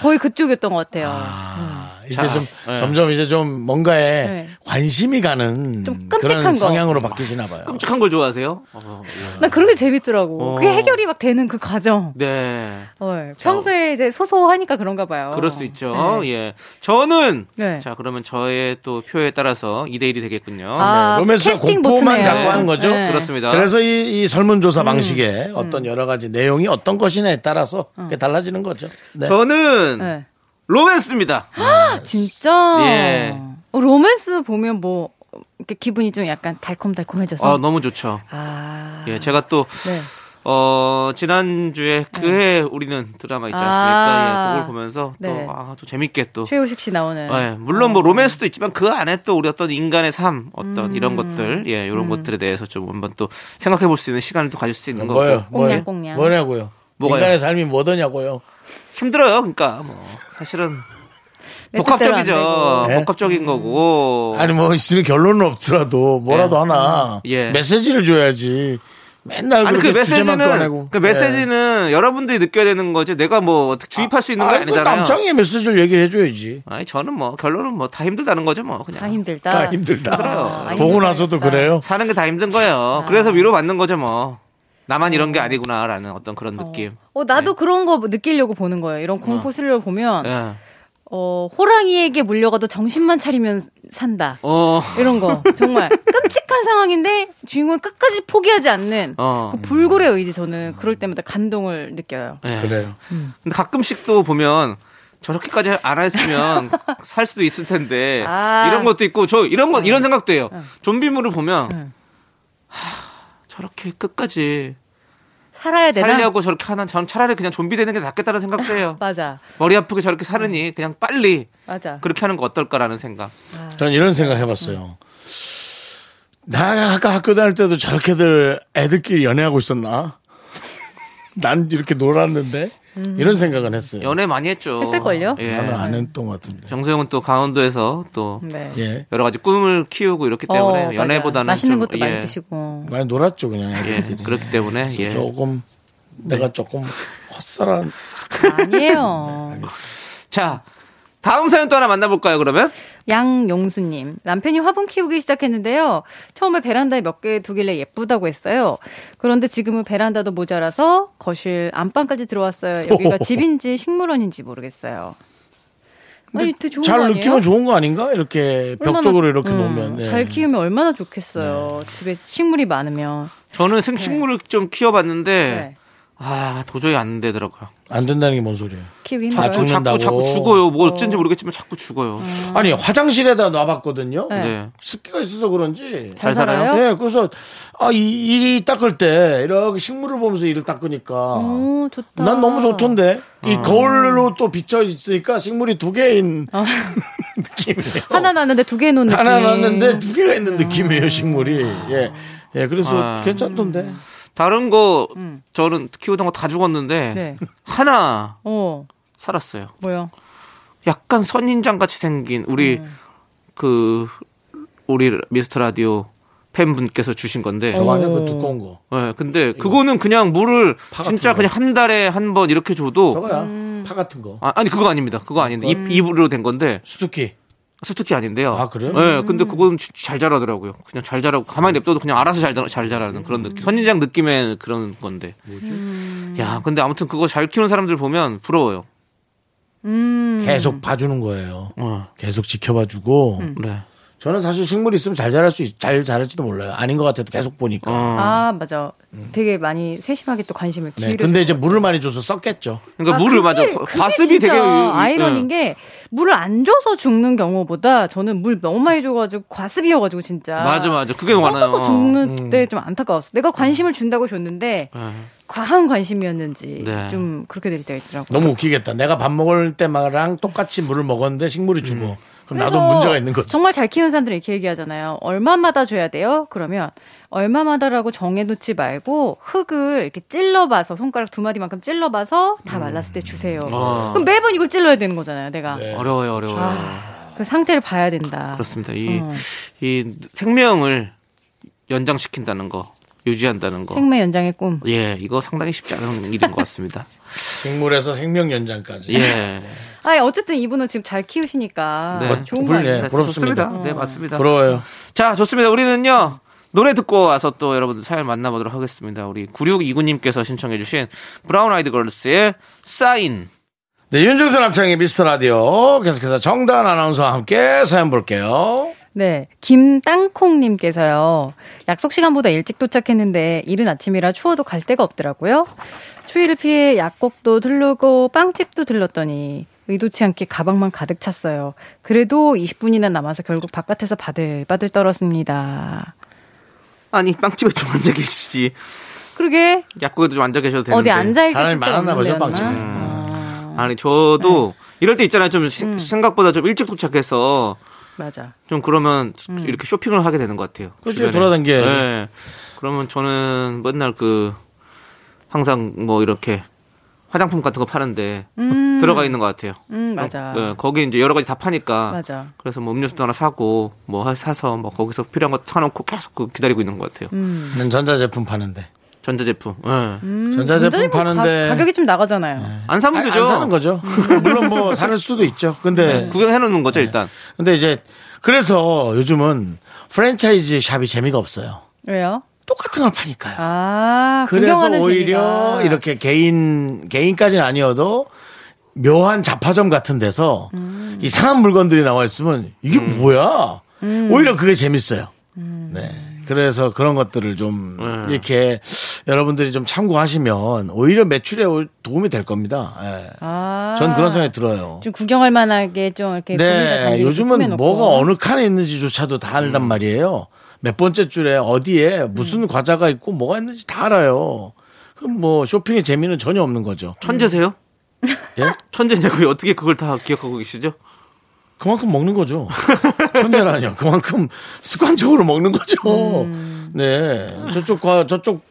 거의 그쪽이었던 것 같아요. 아, 이제 자, 좀 네. 점점 이제 좀 뭔가에 네. 관심이 가는 좀 끔찍한 그런 거. 성향으로 바뀌시나 봐요. 끔찍한 걸 좋아하세요? 어, 예. 난 그런 게 재밌더라고. 어. 그게 해결이 막 되는 그 과정. 네. 어, 평소에 이제 소소하니까 그런가 봐요. 그럴 수 있죠. 네. 예. 저는 네. 자, 그러면 저의 또 표에 따라서 2대 1이 되겠군요. 아, 네, 로맨스와 캐스팅 공포만. 갖고 하는 거죠. 네. 그렇습니다. 그래서 이, 이 설문조사 음. 방식에 어떤 여러 가지 내용이 어떤 것이냐에 따라서 그게 달라지는 거죠. 네. 저는 네. 로맨스입니다. 진짜. 예. 어, 로맨스 보면 뭐 이렇게 기분이 좀 약간 달콤달콤해져서. 아, 너무 좋죠. 아. 예, 제가 또 네. 어, 지난주에 그해 우리는 드라마 있지 않습니까? 아. 예, 그걸 보면서 또, 네. 아, 또 재밌게 또. 최우식 씨 나오는. 예, 물론 뭐 로맨스도 있지만 그 안에 또 우리 어떤 인간의 삶, 어떤 음. 이런 것들, 예, 이런 것들에 대해서 좀 한번 또 생각해 볼 수 있는 시간을 또 가질 수 있는 거고. 뭐요? 뭐요? 꽁냥. 뭐냐고요? 뭐가요? 인간의 삶이 뭐더냐고요? 힘들어요. 그러니까 뭐 사실은 안 복합적이죠. 네? 복합적인 거고. 아니 뭐 있으면 결론은 없더라도 뭐라도 예. 하나 예. 메시지를 줘야지. 맨날 아니 그 메시지는 꺼내고. 그 예. 메시지는 여러분들이 느껴야 되는 거지. 내가 뭐 어떻게 주입할 수 있는 거 아니, 그 아니잖아요. 남창의 메시지를 얘기를 해줘야지. 아니 저는 뭐 결론은 뭐 다 힘들다는 거죠 뭐 그냥 다 힘들다. 다 힘들다. 힘들어요. 아, 보고 나서도. 그래요. 사는 게 다 힘든 거예요. 그래서 위로 받는 거죠 뭐. 나만 이런 게 아니구나라는 어떤 그런 느낌. 어, 나도 그런 거 느끼려고 보는 거예요. 이런 공포 스릴러 보면, 예. 어, 호랑이에게 물려가도 정신만 차리면 산다. 어. 이런 거. 정말 끔찍한 상황인데 주인공이 끝까지 포기하지 않는 어. 그 불굴의 의지 저는 그럴 때마다 감동을 느껴요. 예. 그래요. 근데 가끔씩 또 보면 저렇게까지 안 했으면 살 수도 있을 텐데 아. 이런 것도 있고 저 이런 거 이런 생각도 해요. 좀비물을 보면 응. 하, 저렇게 끝까지 살아야 되나? 살려고 저렇게 하나 저는 차라리 그냥 좀비 되는 게 낫겠다는 생각도 해요. 맞아. 머리 아프게 저렇게 사느니 그냥 빨리 맞아. 그렇게 하는 거 어떨까라는 생각. 전 이런 생각 해봤어요. 나 아까 학교 다닐 때도 저렇게들 애들끼리 연애하고 있었나? 난 이렇게 놀았는데 이런 생각은 했어요. 연애 많이 했죠. 했을걸요? 예. 나는 안 했던 것 같은데. 정수영은 또 강원도에서 또 네. 예, 여러 가지 꿈을 키우고 이렇기 때문에 어. 연애보다는 맛있는 좀, 것도 예, 많이 드시고. 많이 놀았죠 그냥 예, 애들끼리. 그렇기 때문에 예. 조금 내가 조금 헛살한 아니에요. 자 다음 사연 또 하나 만나볼까요 그러면? 양용수님, 남편이 화분 키우기 시작했는데요. 처음에 베란다에 몇 개 두길래 예쁘다고 했어요. 그런데 지금은 베란다도 모자라서 거실 안방까지 들어왔어요. 여기가 집인지 식물원인지 모르겠어요. 아니, 되게 좋은 거잘 아니에요? 느끼면 좋은 거 아닌가? 이렇게 벽 얼마나- 쪽으로 이렇게 음, 놓으면 네. 잘 키우면 얼마나 좋겠어요. 집에 식물이 많으면. 저는 생식물을 좀 키워봤는데 네. 아 도저히 안 되더라고요. 안 된다는 게 뭔 소리예요? 힘들어요. 죽는- 죽는다고. 자꾸 자꾸 죽어요. 뭐 어쩐지 모르겠지만 자꾸 죽어요. 아니 화장실에다 놔봤거든요. 네. 네. 습기가 있어서 그런지. 잘잘 살아요? 네, 그래서 아, 이, 이 닦을 때 이렇게 식물을 보면서 이를 닦으니까 오, 좋다. 난 너무 좋던데. 어. 이 거울로 또 비쳐 있으니까 식물이 두 개인 느낌이에요. 하나 났는데 두 개 놓는 하나 느낌. 났는데 두 개가 있는 느낌이에요, 식물이. 예. 예, 그래서 아. 괜찮던데. 다른 거 음. 저는 키우던 거 다 죽었는데 네. 하나 어, 살았어요. 뭐요? 약간 선인장 같이 생긴 우리 음. 그 우리 미스터 라디오 팬분께서 주신 건데. 저거 아니야, 그 오. 두꺼운 거. 네, 근데 그거는 그냥 물을 파 진짜 같은 그냥 한 달에 한 번 이렇게 줘도 저거야. 음. 파 같은 거. 아, 아니 그거 아닙니다. 그거 아닌데 잎 잎으로 된 건데 수수키. 수특기 아닌데요. 아, 그래요? 네, 근데 그건 진- 잘 자라더라고요. 그냥 잘 자라고 가만히 냅둬도 그냥 알아서 잘, 자- 잘 자라는 그런 느낌. 선인장 느낌의 그런 건데. 뭐지? 야, 근데 아무튼 그거 잘 키우는 사람들 보면 부러워요. 음. 계속 봐주는 거예요. 어, 계속 지켜봐주고. 네. 저는 사실 식물 있으면 잘 자랄 수, 있, 잘 자랄지도 몰라요. 아닌 것 같아도 계속 보니까. 어. 아, 맞아. 되게 많이 세심하게 또 관심을 네, 기울여. 근데 이제 물을 많이 줘서 썩겠죠. 그러니까 아, 물을 그게- 맞아. 과습이 되게 아이러니인 네. 게 물을 안 줘서 죽는 경우보다 저는 물 너무 많이 줘가지고 과습이어가지고 진짜 맞아, 맞아. 그게 많아요. 썩어서 죽는 때좀 안타까웠어. 내가 관심을 준다고 줬는데 네. 과한 관심이었는지 네. 좀 그렇게 될 때가 있더라고. 너무 웃기겠다. 내가 밥 먹을 때랑 똑같이 물을 먹었는데 식물이 죽어. 그럼 나도 문제가 있는 거지. 정말 잘 키우는 사람들이 이렇게 얘기하잖아요. 얼마마다 줘야 돼요? 그러면 얼마마다라고 정해놓지 말고 흙을 이렇게 찔러봐서 손가락 두 마디만큼 찔러봐서 다 말랐을 때 주세요. 어. 그럼 매번 이걸 찔러야 되는 거잖아요. 내가 네. 어려워요, 어려워요. 그 상태를 봐야 된다. 그렇습니다. 이, 어. 이 생명을 연장시킨다는 거, 유지한다는 거. 생명 연장의 꿈. 예, 이거 상당히 쉽지 않은 일인 것 같습니다. 식물에서 생명 연장까지. 예. 아, 어쨌든 이분은 지금 잘 키우시니까 네. 좋은 거 아니에요? 네, 부럽습니다. 좋습니다. 네, 맞습니다. 부러워요. 자, 좋습니다. 우리는요, 노래 듣고 와서 또 여러분들 사연 만나보도록 하겠습니다. 우리 9629님께서 신청해주신 브라운 아이드 걸스의 사인. 네, 윤정수 남창의 미스터 라디오. 계속해서 정다은 아나운서와 함께 사연 볼게요. 네, 김땅콩님께서요. 약속 시간보다 일찍 도착했는데 이른 아침이라 추워도 갈 데가 없더라고요. 추위를 피해 약국도 들르고 빵집도 들렀더니 의도치 않게 가방만 가득 찼어요. 그래도 20분이나 남아서 결국 바깥에서 바들바들 떨었습니다. 아니, 빵집에 좀 앉아 계시지. 그러게 약국에도 좀 앉아 계셔도 되는데. 어디 앉아 있을 사람이 많았나 보죠? 빵집에. 아, 아니 저도 네. 이럴 때 있잖아요. 좀 음. 시- 생각보다 좀 일찍 도착해서 맞아. 좀 그러면 음. 이렇게 쇼핑을 하게 되는 것 같아요. 그렇죠. 돌아다니게. 네. 그러면 저는 맨날 그 항상 뭐 이렇게 화장품 같은 거 파는데 음. 들어가 있는 것 같아요. 음, 맞아. 네, 거기 이제 여러 가지 다 파니까. 맞아. 그래서 뭐 음료수도 하나 사고 뭐 하- 사서 뭐 거기서 필요한 거 사놓고 계속 그 기다리고 있는 것 같아요. 음. 난 전자제품 파는데. 전자제품. 예. 음, 전자제품 전자제품 파는데- 가, 격이좀 나가잖아요. 안 사면 되죠. 안 사는 거죠. 물론 뭐 사는 수도 있죠. 근데 구경해 놓는 거죠, 일단. 근데 이제 그래서 요즘은 프랜차이즈 샵이 재미가 없어요. 왜요? 똑같은 걸 파니까요. 아, 그래서 오히려 재미가. 이렇게 개인 개인까지는 아니어도 묘한 잡화점 같은 데서 음. 이상한 물건들이 나와 있으면 이게 뭐야? 음. 오히려 그게 재밌어요. 네. 그래서 그런 것들을 좀 네. 이렇게 여러분들이 좀 참고하시면 오히려 매출에 도움이 될 겁니다. 예. 아. 전 그런 생각이 들어요. 좀 구경할 만하게 좀 이렇게 네, 요즘은 꾸며놓고. 뭐가 어느 칸에 있는지조차도 다 알단 말이에요. 몇 번째 줄에 어디에 무슨 과자가 있고 뭐가 있는지 다 알아요. 그럼 뭐 쇼핑의 재미는 전혀 없는 거죠. 천재세요? 예? 천재냐고요? 어떻게 그걸 다 기억하고 계시죠? 그만큼 먹는 거죠. 천재라니요. 그만큼 습관적으로 먹는 거죠. 네. 저쪽 과 저쪽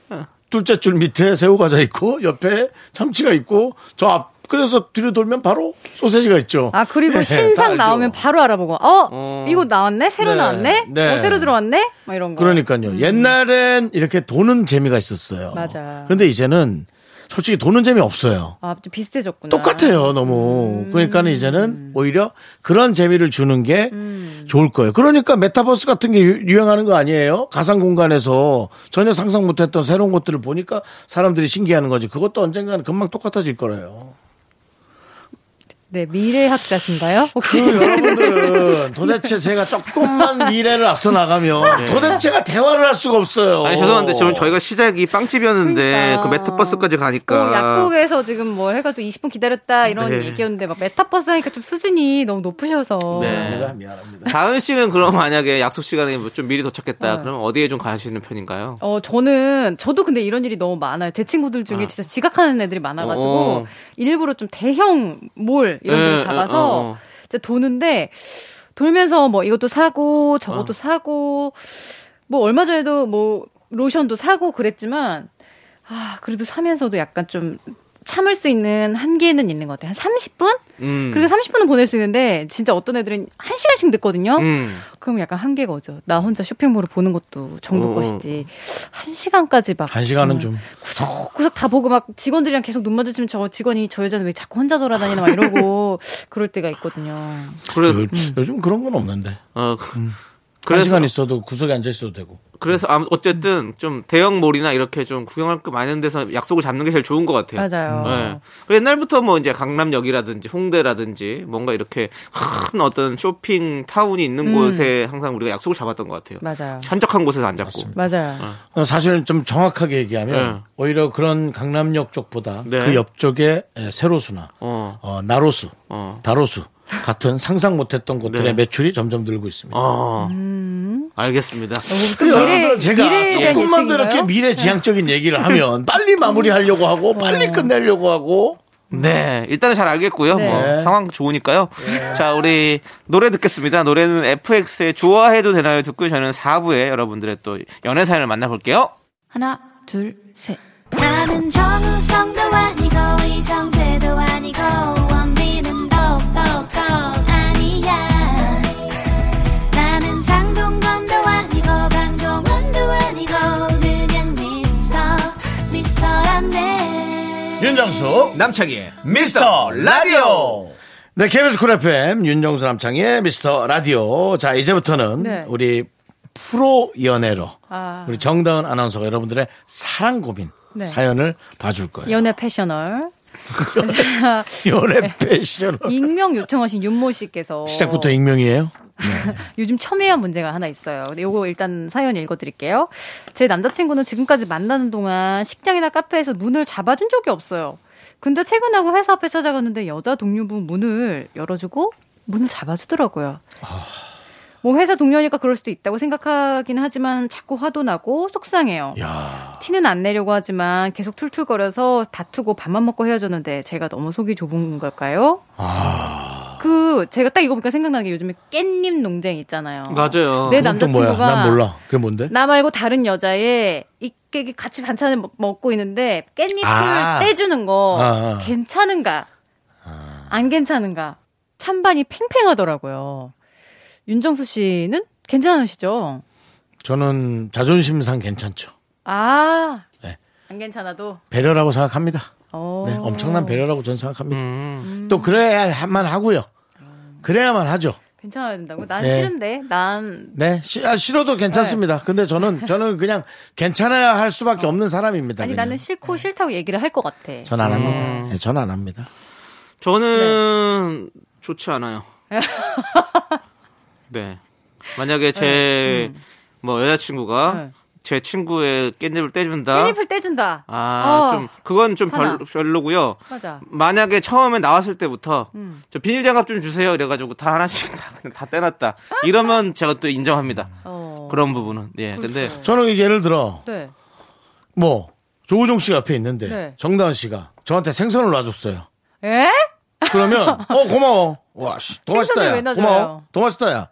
둘째 줄 밑에 새우 과자 있고 옆에 참치가 있고 저 앞 그래서 뒤로 돌면 바로 소세지가 있죠. 아 그리고 네, 다 신상. 나오면 바로 알아보고 어, 어. 이거 나왔네 새로 네, 나왔네 네. 어, 새로 들어왔네 막 이런 거 그러니까요. 옛날엔 이렇게 도는 재미가 있었어요. 맞아. 근데 이제는 솔직히 도는 재미 없어요. 아 좀 비슷해졌구나 똑같아요, 너무. 그러니까는 이제는 오히려 그런 재미를 주는 게 음. 좋을 거예요. 그러니까 메타버스 같은 게 유- 유행하는 거 아니에요? 가상 공간에서 전혀 상상 못했던 새로운 것들을 보니까 사람들이 신기해하는 거지. 그것도 언젠가는 금방 똑같아질 거래요. 네 미래학자신가요 혹시 그 여러분들은 도대체 제가 조금만 미래를 앞서 나가면 도대체가 대화를 할 수가 없어요. 네. 아니 죄송한데 지금 저희가 시작이 빵집이었는데 그러니까. 그 메타버스까지 가니까 어, 약국에서 지금 뭐 해가지고 20분 기다렸다 이런 네. 얘기였는데 막 메타버스 하니까 좀 수준이 너무 높으셔서 네. 미안합니다. 미안합니다. 다은 씨는 그럼 만약에 약속 시간에 뭐좀 미리 도착했다. 어. 그러면 어디에 좀 가시는 편인가요? 어, 저는, 저도 근데 이런 일이 너무 많아요. 제 친구들 중에 아. 진짜 지각하는 애들이 많아가지고, 어. 일부러 좀 대형 몰, 이런 예, 데를 잡아서, 어, 어. 진짜 도는데, 돌면서 뭐 이것도 사고, 저것도 어. 사고, 뭐 얼마 전에도 뭐 로션도 사고 그랬지만, 아, 그래도 사면서도 약간 좀 참을 수 있는 한계는 있는 것 같아요. 한 30분? 음. 그리고 30분은 보낼 수 있는데, 진짜 어떤 애들은 1시간씩 듣거든요? 음. 그럼 약간 한계가 오죠. 나 혼자 쇼핑몰을 보는 것도 정도 어. 것이지. 한 시간까지 막. 한 시간은 정말 좀. 구석구석 다 보고 막 직원들이랑 계속 눈 마주치면 저 직원이 저 여자는 왜 자꾸 혼자 돌아다니나 막 이러고 그럴 때가 있거든요. 그래, 요, 요즘 그런 건 없는데. 어, 그- 한 그래서, 시간 있어도 구석에 앉아 있어도 되고. 그래서 아무- 어쨌든 좀 대형 몰이나 이렇게 좀 구경할 거 많은 데서 약속을 잡는 게 제일 좋은 것 같아요. 맞아요. 네. 그리고 옛날부터 뭐 이제 강남역이라든지 홍대라든지 뭔가 이렇게 큰 어떤 쇼핑 타운이 있는 음. 곳에 항상 우리가 약속을 잡았던 것 같아요. 맞아요. 한적한 곳에서 안 잡고. 맞아요. 어, 사실 좀 정확하게 얘기하면 네. 오히려 그런 강남역 쪽보다 네. 그 옆쪽에 에, 세로수나 어, 어, 나로수, 어, 다로수 같은 상상 못했던 곳들의 네. 매출이 점점 늘고 있습니다. 어. 음. 알겠습니다. 또 여러분들 제가 조금만 더 이렇게? 미래지향적인 얘기를 하면 빨리 마무리하려고 하고 빨리 끝내려고 하고 네, 일단은 잘 알겠고요. 네. 뭐 상황 좋으니까요. 자, 우리 노래 듣겠습니다. 노래는 FX의 좋아해도 되나요? 듣고 저는 4부에 여러분들의 또 연애 사연을 만나볼게요. 하나, 둘, 셋. 나는 정우성도 아니고 이정재도 아니고 윤정수 남창희의 미스터 라디오. 네, KBS 쿨 FM 윤정수 남창희의 미스터 라디오. 자, 이제부터는 네. 우리 프로 연애로 아. 우리 정다은 아나운서가 여러분들의 사랑 고민 네. 사연을 봐줄 거예요. 연애 패셔널. 연애 패션. 익명 요청하신 윤모 씨께서 시작부터 익명이에요? 요즘 첨예한 문제가 하나 있어요. 근데 요거 일단 사연 읽어드릴게요. 제 남자친구는 지금까지 만나는 동안 식장이나 카페에서 문을 잡아준 적이 없어요. 근데 퇴근하고 회사 앞에 찾아갔는데 여자 동료분 문을 열어주고 문을 잡아주더라고요. 뭐 회사 동료니까 그럴 수도 있다고 생각하긴 하지만 자꾸 화도 나고 속상해요. 야. 티는 안 내려고 하지만 계속 툴툴거려서 다투고 밥만 먹고 헤어졌는데 제가 너무 속이 좁은 걸까요? 그 제가 딱 이거 보니까 생각나는 게 요즘에 깻잎 논쟁 있잖아요. 맞아요. 내? 남자친구가 난 몰라. 그게 뭔데? 나 말고 다른 여자의 이게 같이 반찬을 먹- 먹고 있는데 깻잎을 아. 떼주는 거 아, 아. 괜찮은가? 안 괜찮은가? 찬반이 팽팽하더라고요. 윤정수 씨는 괜찮으시죠? 저는 자존심상 괜찮죠. 아, 네. 안 괜찮아도. 배려라고 생각합니다. 어. 네, 엄청난 배려라고 저는 생각합니다. 음. 또 그래야만 하고요. 그래야만 하죠. 괜찮아야 된다고? 난 네. 싫은데. 난 네, 시- 아, 싫어도 괜찮습니다. 근데 저는 저는 그냥 괜찮아야 할 수밖에 없는 사람입니다. 아니 그냥. 나는 싫고 싫다고 얘기를 할 것 같아. 전 안 합니다. 음. 네, 전안 합니다. 저는 좋지 않아요. 네. 만약에 제 뭐 여자친구가 네. 제 친구의 깻잎을 떼준다. 깻잎을 떼준다. 아, 어, 좀 그건 좀 하나. 별, 별로 고요. 맞아. 만약에 처음에 나왔을 때부터 음. 저 비닐 장갑 좀 주세요. 이래가지고 다 하나씩 다, 그냥 다 떼놨다. 이러면 제가 또 인정합니다. 어. 그런 부분은. 예. 근데 저는 예를 들어 네. 뭐 조우종 씨가 앞에 있는데 네. 정다은 씨가 저한테 생선을 놔줬어요. 에? 그러면 어 고마워. 와, 씨, 더 맛있다. 생선을 야. 왜 놔줘요? 고마워. 더 맛있다. 야.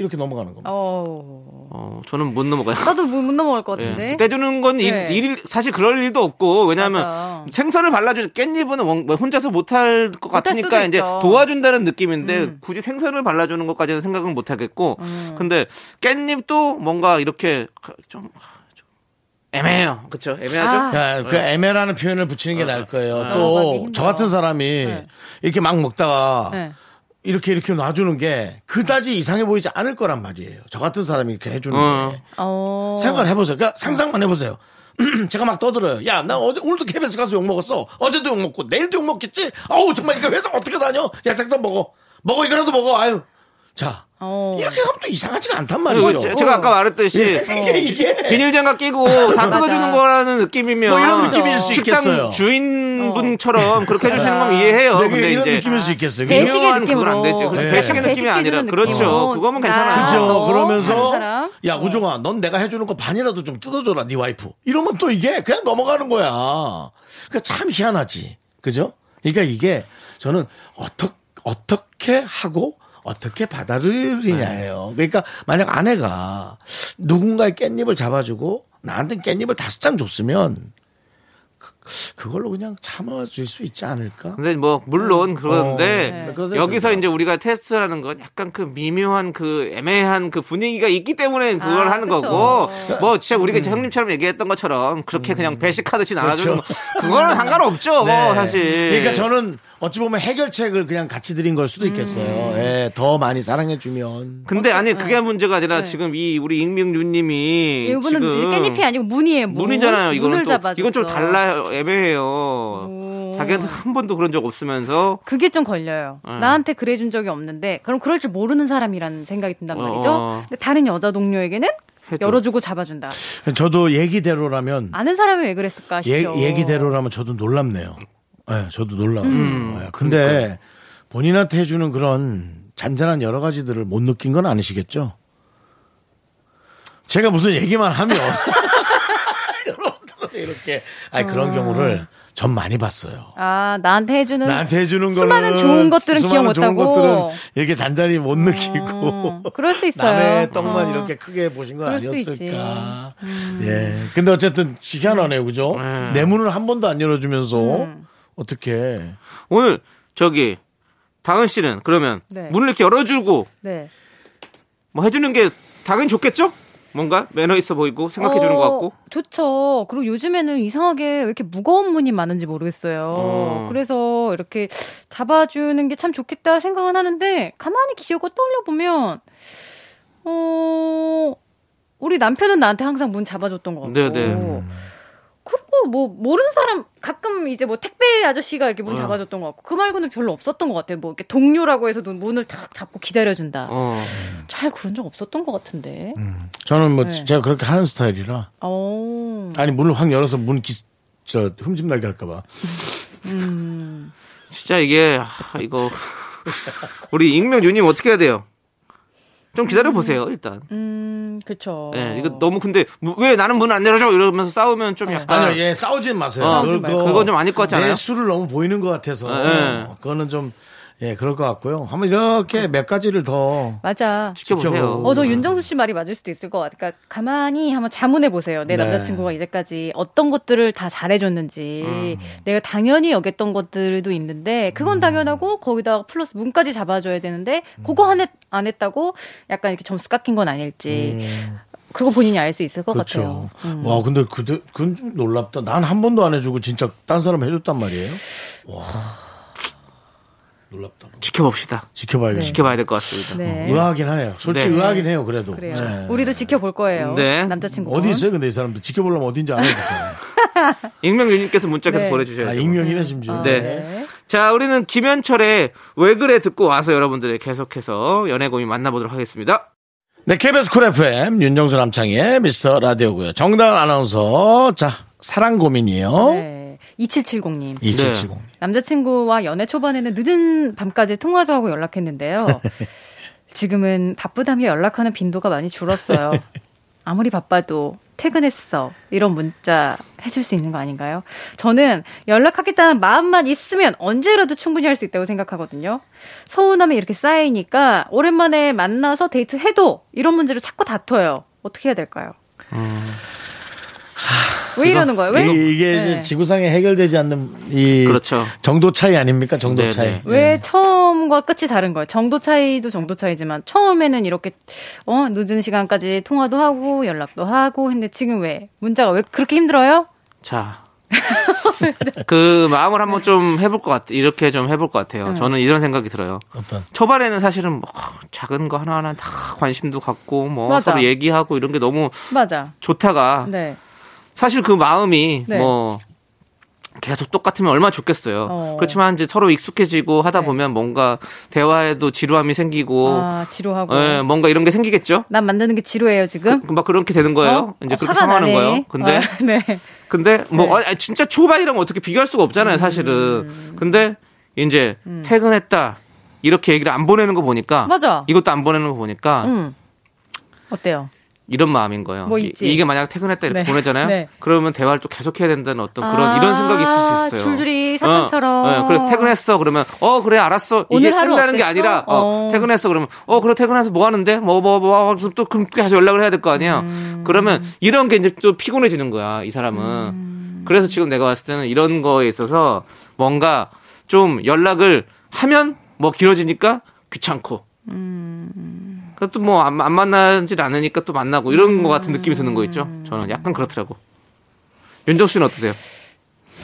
이렇게 넘어가는 겁니다. 어. 어, 저는 못 넘어가요. 나도 못 못 넘어갈 것 같은데. 예. 떼주는 건 일, 네. 일, 사실 그럴 일도 없고 왜냐하면 맞아. 생선을 발라주 깻잎은 원- 뭐 혼자서 못할 것 같으니까 이제 있죠. 도와준다는 느낌인데 음. 굳이 생선을 발라주는 것까지는 생각은 못 하겠고 음. 근데 깻잎도 뭔가 이렇게 좀, 좀 애매해요 그쵸 애매하죠 아. 야, 그 애매라는 표현을 붙이는 게 나을 거예요. 넘어가기 또 힘들어. 저 같은 사람이 이렇게 막 먹다가 네. 이렇게 이렇게 놔주는 게 그다지 이상해 보이지 않을 거란 말이에요. 저 같은 사람이 이렇게 해주는 어. 게 어. 생각을 해보세요. 그러니까 상상만 해보세요. 제가 막 떠들어요. 야, 나 어제 오늘도 KBS 가서 욕 먹었어. 어제도 욕 먹고 내일도 욕 먹겠지. 아우 정말 이거 회사 어떻게 다녀? 야, 생선 먹어. 먹어 이거라도 먹어. 아유. 자, 어. 이렇게 하면 또 이상하지가 않단 말이죠. 제- 제가 아까 말했듯이 이게 이게 비닐장갑 끼고 다. 뜯어주는 거라는 느낌이면 뭐 이런 느낌일 수 식당 있겠어요. 주인분처럼 그렇게 해주시는 건 이해해요 네, 근데 이런 이제 느낌일 수 있겠어요. 배식의 그죠? 유명한 느낌으로. 그건 안 되지. 그래서 네. 배식의 느낌이 아니라 느낌으로. 그렇죠. 그거면 괜찮아요. 다른 그러면서? 야 어. 우종아, 넌 내가 해주는 거 반이라도 좀 뜯어줘라, 네 와이프. 이러면 또 이게 그냥 넘어가는 거야. 그참 희한하지, 그죠? 그러니까 이게 저는 어떻게 어떻게 하고 어떻게 받아들이냐예요. 그러니까 만약 아내가 누군가의 깻잎을 잡아주고 나한테 깻잎을 다섯 장 줬으면 그, 그걸로 그냥 참아줄 수 있지 않을까? 근데 뭐 물론 그런데 어, 네. 여기서 이제 우리가 테스트라는 건 약간 그 미묘한 그 애매한 그 분위기가 있기 때문에 그걸 아, 하는 그쵸. 거고 뭐 진짜 우리가 이제 형님처럼 얘기했던 것처럼 그렇게 그냥 배식하듯이 나눠주는 음. 그렇죠. 거 그거는 상관없죠 네. 뭐 사실 그러니까 저는 어찌 보면 해결책을 그냥 같이 드린 걸 수도 있겠어요. 예, 더 많이 사랑해주면. 근데 아니 그게 문제가 아니라 네. 지금 이 우리 익명유님이 이분은 지금 깻잎이 아니고 문이에요. 문. 문이잖아요. 이거는 문을 또 잡아줘서. 이건 좀 달라요. 애매해요. 오. 자기한테 한 번도 그런 적 없으면서 그게 좀 걸려요. 네. 나한테 그래준 적이 없는데 그럼 그럴 줄 모르는 사람이라는 생각이 든단 말이죠. 어. 근데 다른 여자 동료에게는 해줘. 열어주고 잡아준다. 저도 얘기대로라면 아는 사람이 왜 그랬을까 얘, 싶죠. 얘기대로라면 저도 놀랍네요. 예, 저도 놀라워요. 음. 예, 근데 본인한테 해주는 그런 잔잔한 여러 가지들을 못 느낀 건 아니시겠죠? 제가 무슨 얘기만 하면 이렇게 아니 그런 경우를 전 많이 봤어요. 아 나한테 해주는 나한테 해주는 거는 수많은 좋은 것들은 기억 수많은 좋은 못하고. 것들은 이렇게 잔잔히 못 느끼고 음, 그럴 수 있어요. 남의 떡만 어. 이렇게 크게 보신 건 있지. 음. 아니었을까. 예. 근데 어쨌든 희한하네요, 그죠? 네. 내 문을 한 번도 안 열어주면서 음. 어떻게 오늘 저기 다은 씨는 그러면 네. 문을 이렇게 열어주고 네. 뭐 해주는 게 당연히 좋겠죠? 뭔가 매너 있어 보이고 생각해 주는 어, 것 같고. 좋죠. 그리고 요즘에는 이상하게 왜 이렇게 무거운 문이 많은지 모르겠어요. 어. 그래서 이렇게 잡아주는 게 참 좋겠다 생각은 하는데 가만히 기억을 떠올려 보면 어 우리 남편은 나한테 항상 문 잡아줬던 것 같고. 네네. 그리고 뭐 모르는 사람 가끔 이제 뭐 택배 아저씨가 이렇게 문 어. 잡아줬던 것 같고 그 말고는 별로 없었던 것 같아요. 뭐 이렇게 동료라고 해서 문을 탁 잡고 기다려준다. 어. 잘 그런 적 없었던 것 같은데. 저는 뭐 네. 제가 그렇게 하는 스타일이라 어. 아니 문을 확 열어서 문 기, 저 흠집 나게 할까봐 진짜 이게 아, 이거 우리 익명 유님 어떻게 해야 돼요? 좀 기다려 보세요 일단. 음, 그쵸. 예, 이거 너무 근데 무- 왜 나는 문 안 열어줘 이러면서 싸우면 좀 약간 아니요, 예, 싸우진 마세요. 어, 그건 좀 아닐 것 같지 않아요? 내 술을 너무 보이는 것 같아서. 예. 그거는 좀, 예, 그럴 것 같고요. 한번 이렇게 몇 가지를 더. 맞아. 지켜보세요. 어, 저 윤정수 씨 말이 맞을 수도 있을 것 같아요. 그러니까 가만히 한번 자문해 보세요. 내 네. 남자친구가 이제까지 어떤 것들을 다 잘해줬는지, 음. 내가 당연히 여겼던 것들도 있는데, 그건 당연하고 거기다가 플러스 문까지 잡아줘야 되는데, 그거 안, 했, 안 했다고 약간 이렇게 점수 깎인 건 아닐지, 그거 본인이 알 수 있을 것 음. 그렇죠. 같아요. 음. 와, 근데 그, 그건 좀 놀랍다. 난 한 번도 안 해주고 진짜 딴 사람 해줬단 말이에요. 와. 놀랍다. 지켜봅시다. 지켜봐야겠어. 지켜봐야 될 것 같습니다. 네. 의아하긴 하네요. 솔직히 네. 의아하긴 해요, 그래도. 그래요. 네. 우리도 지켜볼 거예요. 네. 남자친구. 어디 있어요, 근데 이 사람들? 지켜보려면 어딘지 알아야 되잖아요. 익명 유님께서 문자 계속 네. 보내주셔야 아, 돼요. 익명이네, 심지어. 네. 네. 자, 우리는 김현철의 왜 그래 듣고 와서 여러분들 계속해서 연애 고민 만나보도록 하겠습니다. 네, KBS 쿨 FM, 윤정수 남창의 미스터 라디오고요 정다은 아나운서. 자, 사랑 고민이요. 네. 2770님. 2770. 남자친구와 연애 초반에는 늦은 밤까지 통화도 하고 연락했는데요. 지금은 바쁘다며 연락하는 빈도가 많이 줄었어요. 아무리 바빠도 퇴근했어. 이런 문자 해줄 수 있는 거 아닌가요? 저는 연락하겠다는 마음만 있으면 언제라도 충분히 할 수 있다고 생각하거든요. 서운함이 이렇게 쌓이니까 오랜만에 만나서 데이트 해도 이런 문제로 자꾸 다퉈요. 어떻게 해야 될까요? 왜 이러는 거예요? 왜? 이, 게 네. 지구상에 해결되지 않는 이 그렇죠. 정도 차이 아닙니까? 정도 네, 차이. 네. 왜 처음과 끝이 다른 거예요? 정도 차이도 정도 차이지만 처음에는 이렇게 어 늦은 시간까지 통화도 하고 연락도 하고 했는데 지금 왜 문자가 왜 그렇게 힘들어요? 자. 그 마음을 한번 좀 해볼 것 같, 이렇게 좀 해볼 것 같아요. 저는 이런 생각이 들어요. 어떤? 초반에는 사실은 뭐 작은 거 하나하나 다 관심도 갖고 뭐 맞아. 서로 얘기하고 이런 게 너무 맞아. 좋다가 네. 사실 그 마음이 네. 뭐 계속 똑같으면 얼마나 좋겠어요. 어. 그렇지만 이제 서로 익숙해지고 하다 네. 보면 뭔가 대화에도 지루함이 생기고 아 지루하고. 예, 뭔가 이런 게 생기겠죠. 난 만드는 게 지루해요 지금. 그, 막 그렇게 되는 거예요. 어? 이제 어, 그렇게 상하는. 거예요. 근데 아, 네. 근데 뭐 네. 음. 아, 진짜 초반이랑 어떻게 비교할 수가 없잖아요, 사실은. 근데 이제 퇴근했다 이렇게 얘기를 안 보내는 거 보니까 맞아. 이것도 안 보내는 거 보니까 음. 어때요? 이런 마음인 거예요. 뭐 이-? 이게 만약 퇴근했다 이렇게 네. 보내잖아요. 네. 그러면 대화를 또 계속해야 된다는 어떤 그런 아, 이런 생각이 있을 수 있어요. 줄줄이 사탕처럼. 어, 네, 그래 퇴근했어 그러면 어 그래 알았어 이게 끝나는 게? 아니라 어, 어. 퇴근했어 그러면 어 그래 퇴근해서 뭐 하는데 뭐 뭐 뭐또 그럼 다시 연락을 해야 될 거 아니야. 음. 그러면 이런 게 이제 또 피곤해지는 거야 이 사람은. 음. 그래서 지금 내가 봤을 때는 이런 거에 있어서 뭔가 좀 연락을 하면 뭐 길어지니까 귀찮고. 그 것도 뭐안 만나질 않으니까 또 만나고 이런 거 같은 느낌이 드는 거 있죠. 저는 약간 그렇더라고. 윤정 씨는 어떠세요?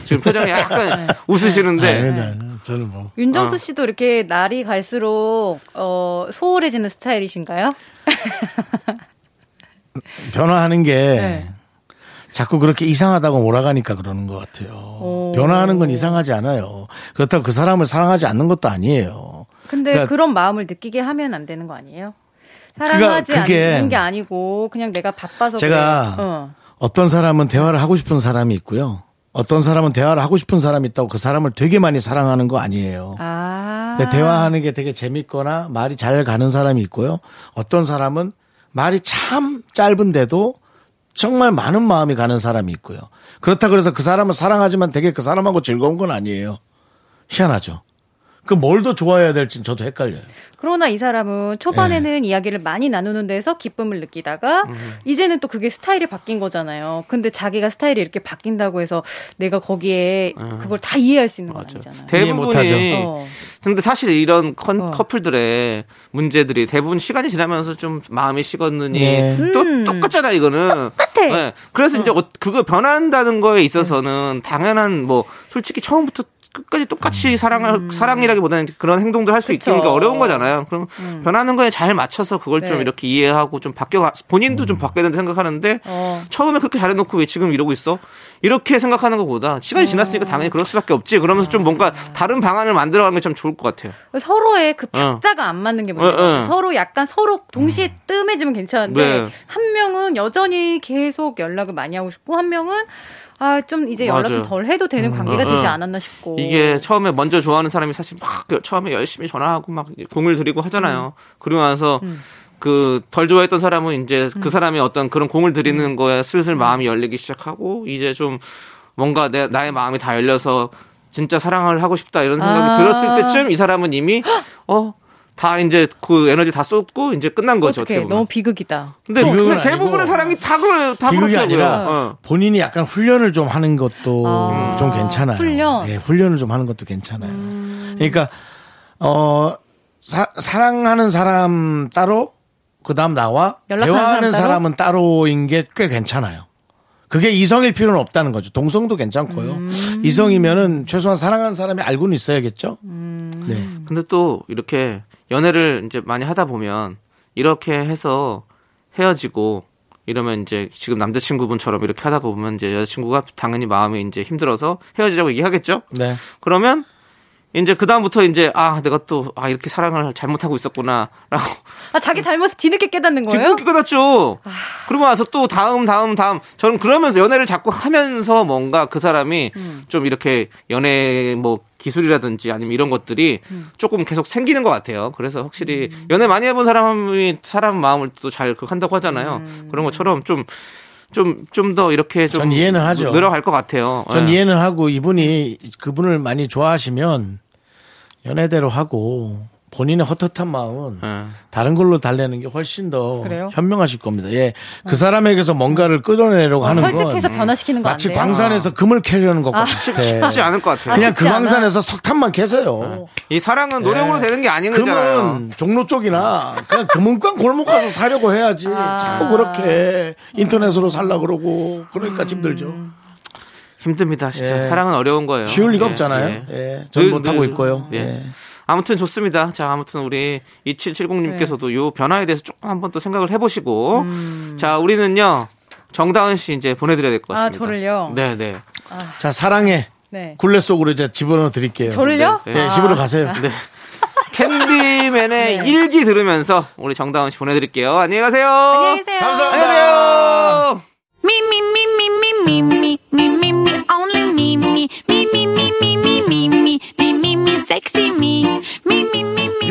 지금 표정이 약간 웃으시는데 네, 네. 저는 뭐. 윤정수 어. 씨도 이렇게 날이 갈수록 어, 소홀해지는 스타일이신가요? 변화하는 게 네. 자꾸 그렇게 이상하다고 몰아가니까 그러는 것 같아요. 오. 변화하는 건 이상하지 않아요. 그렇다고 그 사람을 사랑하지 않는 것도 아니에요. 근데 그러니까- 그런 마음을 느끼게 하면 안 되는 거 아니에요? 사랑하지 그가- 그게- 않는 게 아니고 그냥 내가 바빠서 제가 그래. 어. 어떤 사람은 대화를 하고 싶은 사람이 있고요. 어떤 사람은 대화를 하고 싶은 사람이 있다고 그 사람을 되게 많이 사랑하는 거 아니에요. 아. 근데 대화하는 게 되게 재밌거나 말이 잘 가는 사람이 있고요. 어떤 사람은 말이 참 짧은데도 정말 많은 마음이 가는 사람이 있고요. 그렇다 그래서 그 사람을 사랑하지만 되게 그 사람하고 즐거운 건 아니에요. 희한하죠. 그 뭘 더 좋아해야 될지 저도 헷갈려요. 그러나 이 사람은 초반에는 네. 이야기를 많이 나누는 데서 기쁨을 느끼다가 음. 이제는 또 그게 스타일이 바뀐 거잖아요. 근데 자기가 스타일이 이렇게 바뀐다고 해서 내가 거기에 그걸 다 이해할 수 있는 건 맞아. 아니잖아요. 이해 못하죠. 대부분이 어. 근데 사실 이런 컨- 어. 커플들의 문제들이 대부분 시간이 지나면서 좀 마음이 식었느니 네. 또 음. 똑같잖아 이거는. 똑같아. 그래서 이제 어, 그거 변한다는 거에 있어서는 당연한 뭐 솔직히 처음부터 끝까지 똑같이 사랑을 사랑이라기보다는 그런 행동도 할수 음. 있으니까 어려운 거잖아요. 그럼 변하는 거에 잘 맞춰서 그걸 좀 네. 이렇게 이해하고 좀 바뀌어 본인도 좀 바뀌어야 된다 생각하는데 어. 처음에 그렇게 잘해놓고 왜 지금 이러고 있어? 이렇게 생각하는 것보다 시간이 지났으니까 당연히 그럴 수밖에 없지. 그러면서 좀 뭔가 다른 방안을 만들어가는 게 참 좋을 것 같아요. 서로의 그 어. 박자가 안 맞는 게 문제예요. 어, 어. 서로 약간 서로 동시에 뜸해지면 괜찮은데 네. 한 명은 여전히 계속 연락을 많이 하고 싶고 한 명은 아 좀 이제 연락 좀. 덜 해도 되는 관계가 어, 되지 어. 않았나 싶고 이게 처음에 먼저 좋아하는 사람이 사실 막 처음에 열심히 전화하고 막 공을 들이고 하잖아요. 그러고 나서 그덜 좋아했던 사람은 이제 음. 그 사람이 어떤 그런 공을 들이는 거에 슬슬 마음이 열리기 시작하고 이제 좀 뭔가 내 나의 마음이 다 열려서 진짜 사랑을 하고 싶다 이런 생각이 아. 들었을 때쯤 이 사람은 이미 어 다 이제 그 에너지 다 쏟고 이제 끝난 거죠. 어떻게. 너무 비극이다. 근데, 비극은 근데 대부분의 아니고 사랑이 다 그래 다 비극이 그렇다고요. 아니라 어. 본인이 약간 훈련을 좀 하는 것도 아, 좀 괜찮아요. 훈련? 예, 훈련을 좀 하는 것도 괜찮아요. 그러니까 어 사, 사랑하는 사람 따로 그다음 나와 대화하는 사람? 사람 은 따로인 게 꽤 괜찮아요. 그게 이성일 필요는 없다는 거죠. 동성도 괜찮고요. 음. 이성이면은 최소한 사랑하는 사람이 알고는 있어야겠죠. 음. 네. 근데 또 이렇게 연애를 이제 많이 하다 보면 이렇게 해서 헤어지고 이러면 이제 지금 남자친구분처럼 이렇게 하다 보면 이제 여자친구가 당연히 마음이 이제 힘들어서 헤어지자고 얘기하겠죠? 네. 그러면 이제 그다음부터 이제 아, 내가 또 아, 이렇게 사랑을 잘못하고 있었구나라고 아 자기 잘못을 뒤늦게 깨닫는 거예요? 기쁘게 끝났죠. 그러고 나서 또 다음 다음 다음 저는 그러면서 연애를 자꾸 하면서 뭔가 그 사람이 좀 이렇게 연애 뭐 기술이라든지 아니면 이런 것들이 조금 계속 생기는 것 같아요. 그래서 확실히 연애 많이 해본 사람이 사람 마음을 또 잘 한다고 하잖아요. 그런 것처럼 좀 좀 좀 더 이렇게 좀 전 이해는 하죠. 늘어갈 것 같아요. 전 예. 이해는 하고 이분이 그분을 많이 좋아하시면 연애대로 하고 본인의 헛헛한 마음은 예. 다른 걸로 달래는 게 훨씬 더 그래요? 현명하실 겁니다. 예. 그 사람에게서 뭔가를 끌어내려고 어, 하는 건 설득해서 변화시키는 거안 마치? 광산에서 금을 캐려는 것과 아. 비슷해. 쉽지 않을 것 같아요. 그냥 쉽지 그. 광산에서 석탄만 캐세요. 이 사랑은 노력으로 예. 되는 게 아닌 거잖아요. 금은 종로 쪽이나 그냥 금은관 골목 가서 사려고 해야지. 아. 자꾸 그렇게 인터넷으로 살라 그러고 그러니까 힘들죠. 힘듭니다, 진짜. 예. 사랑은 어려운 거예요. 쉬울 리가 예, 없잖아요. 예. 예. 전 늘, 못하고 늘, 있고요. 예. 예. 아무튼 좋습니다. 자, 아무튼 우리 2770님께서도 요 변화에 대해서 조금 한번 또 생각을 해보시고. 자, 우리는요, 정다은 씨 이제 보내드려야 될것 아, 같습니다. 저를요? 네네. 자, 사랑해. 네. 굴레 속으로 이제 집어넣어 드릴게요. 저를요? 네. 예, 아. 집으로 가세요. 네. 캔디맨의 네. 일기 들으면서 우리 정다은 씨 보내드릴게요. 안녕히 가세요. 안녕히 계세요. 감사합니다. 안녕히 계세요.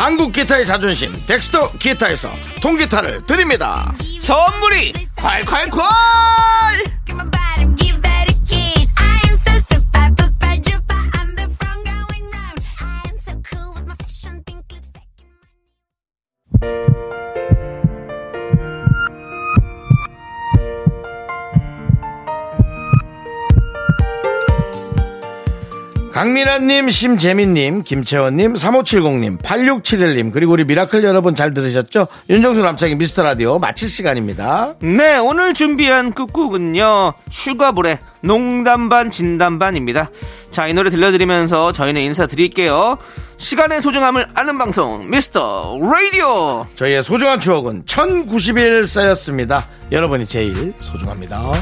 한국 기타의 자존심 덱스터 기타에서 통기타를 드립니다. 선물이 콸콸콸 강민아님, 심재민님, 김채원님, 3570님, 8671님, 그리고 우리 miracle 여러분 잘 들으셨죠? 윤정수 남창희의 미스터 라디오 마칠 시간입니다. 네 오늘 준비한 끝곡은요 슈가볼의 농담 반 진담 반입니다 자 이 노래 들려드리면서 저희는 인사드릴게요 시간의 소중함을 아는 방송 미스터 라디오 저희의 소중한 추억은 1091 쌓였습니다. 여러분이 제일 소중합니다.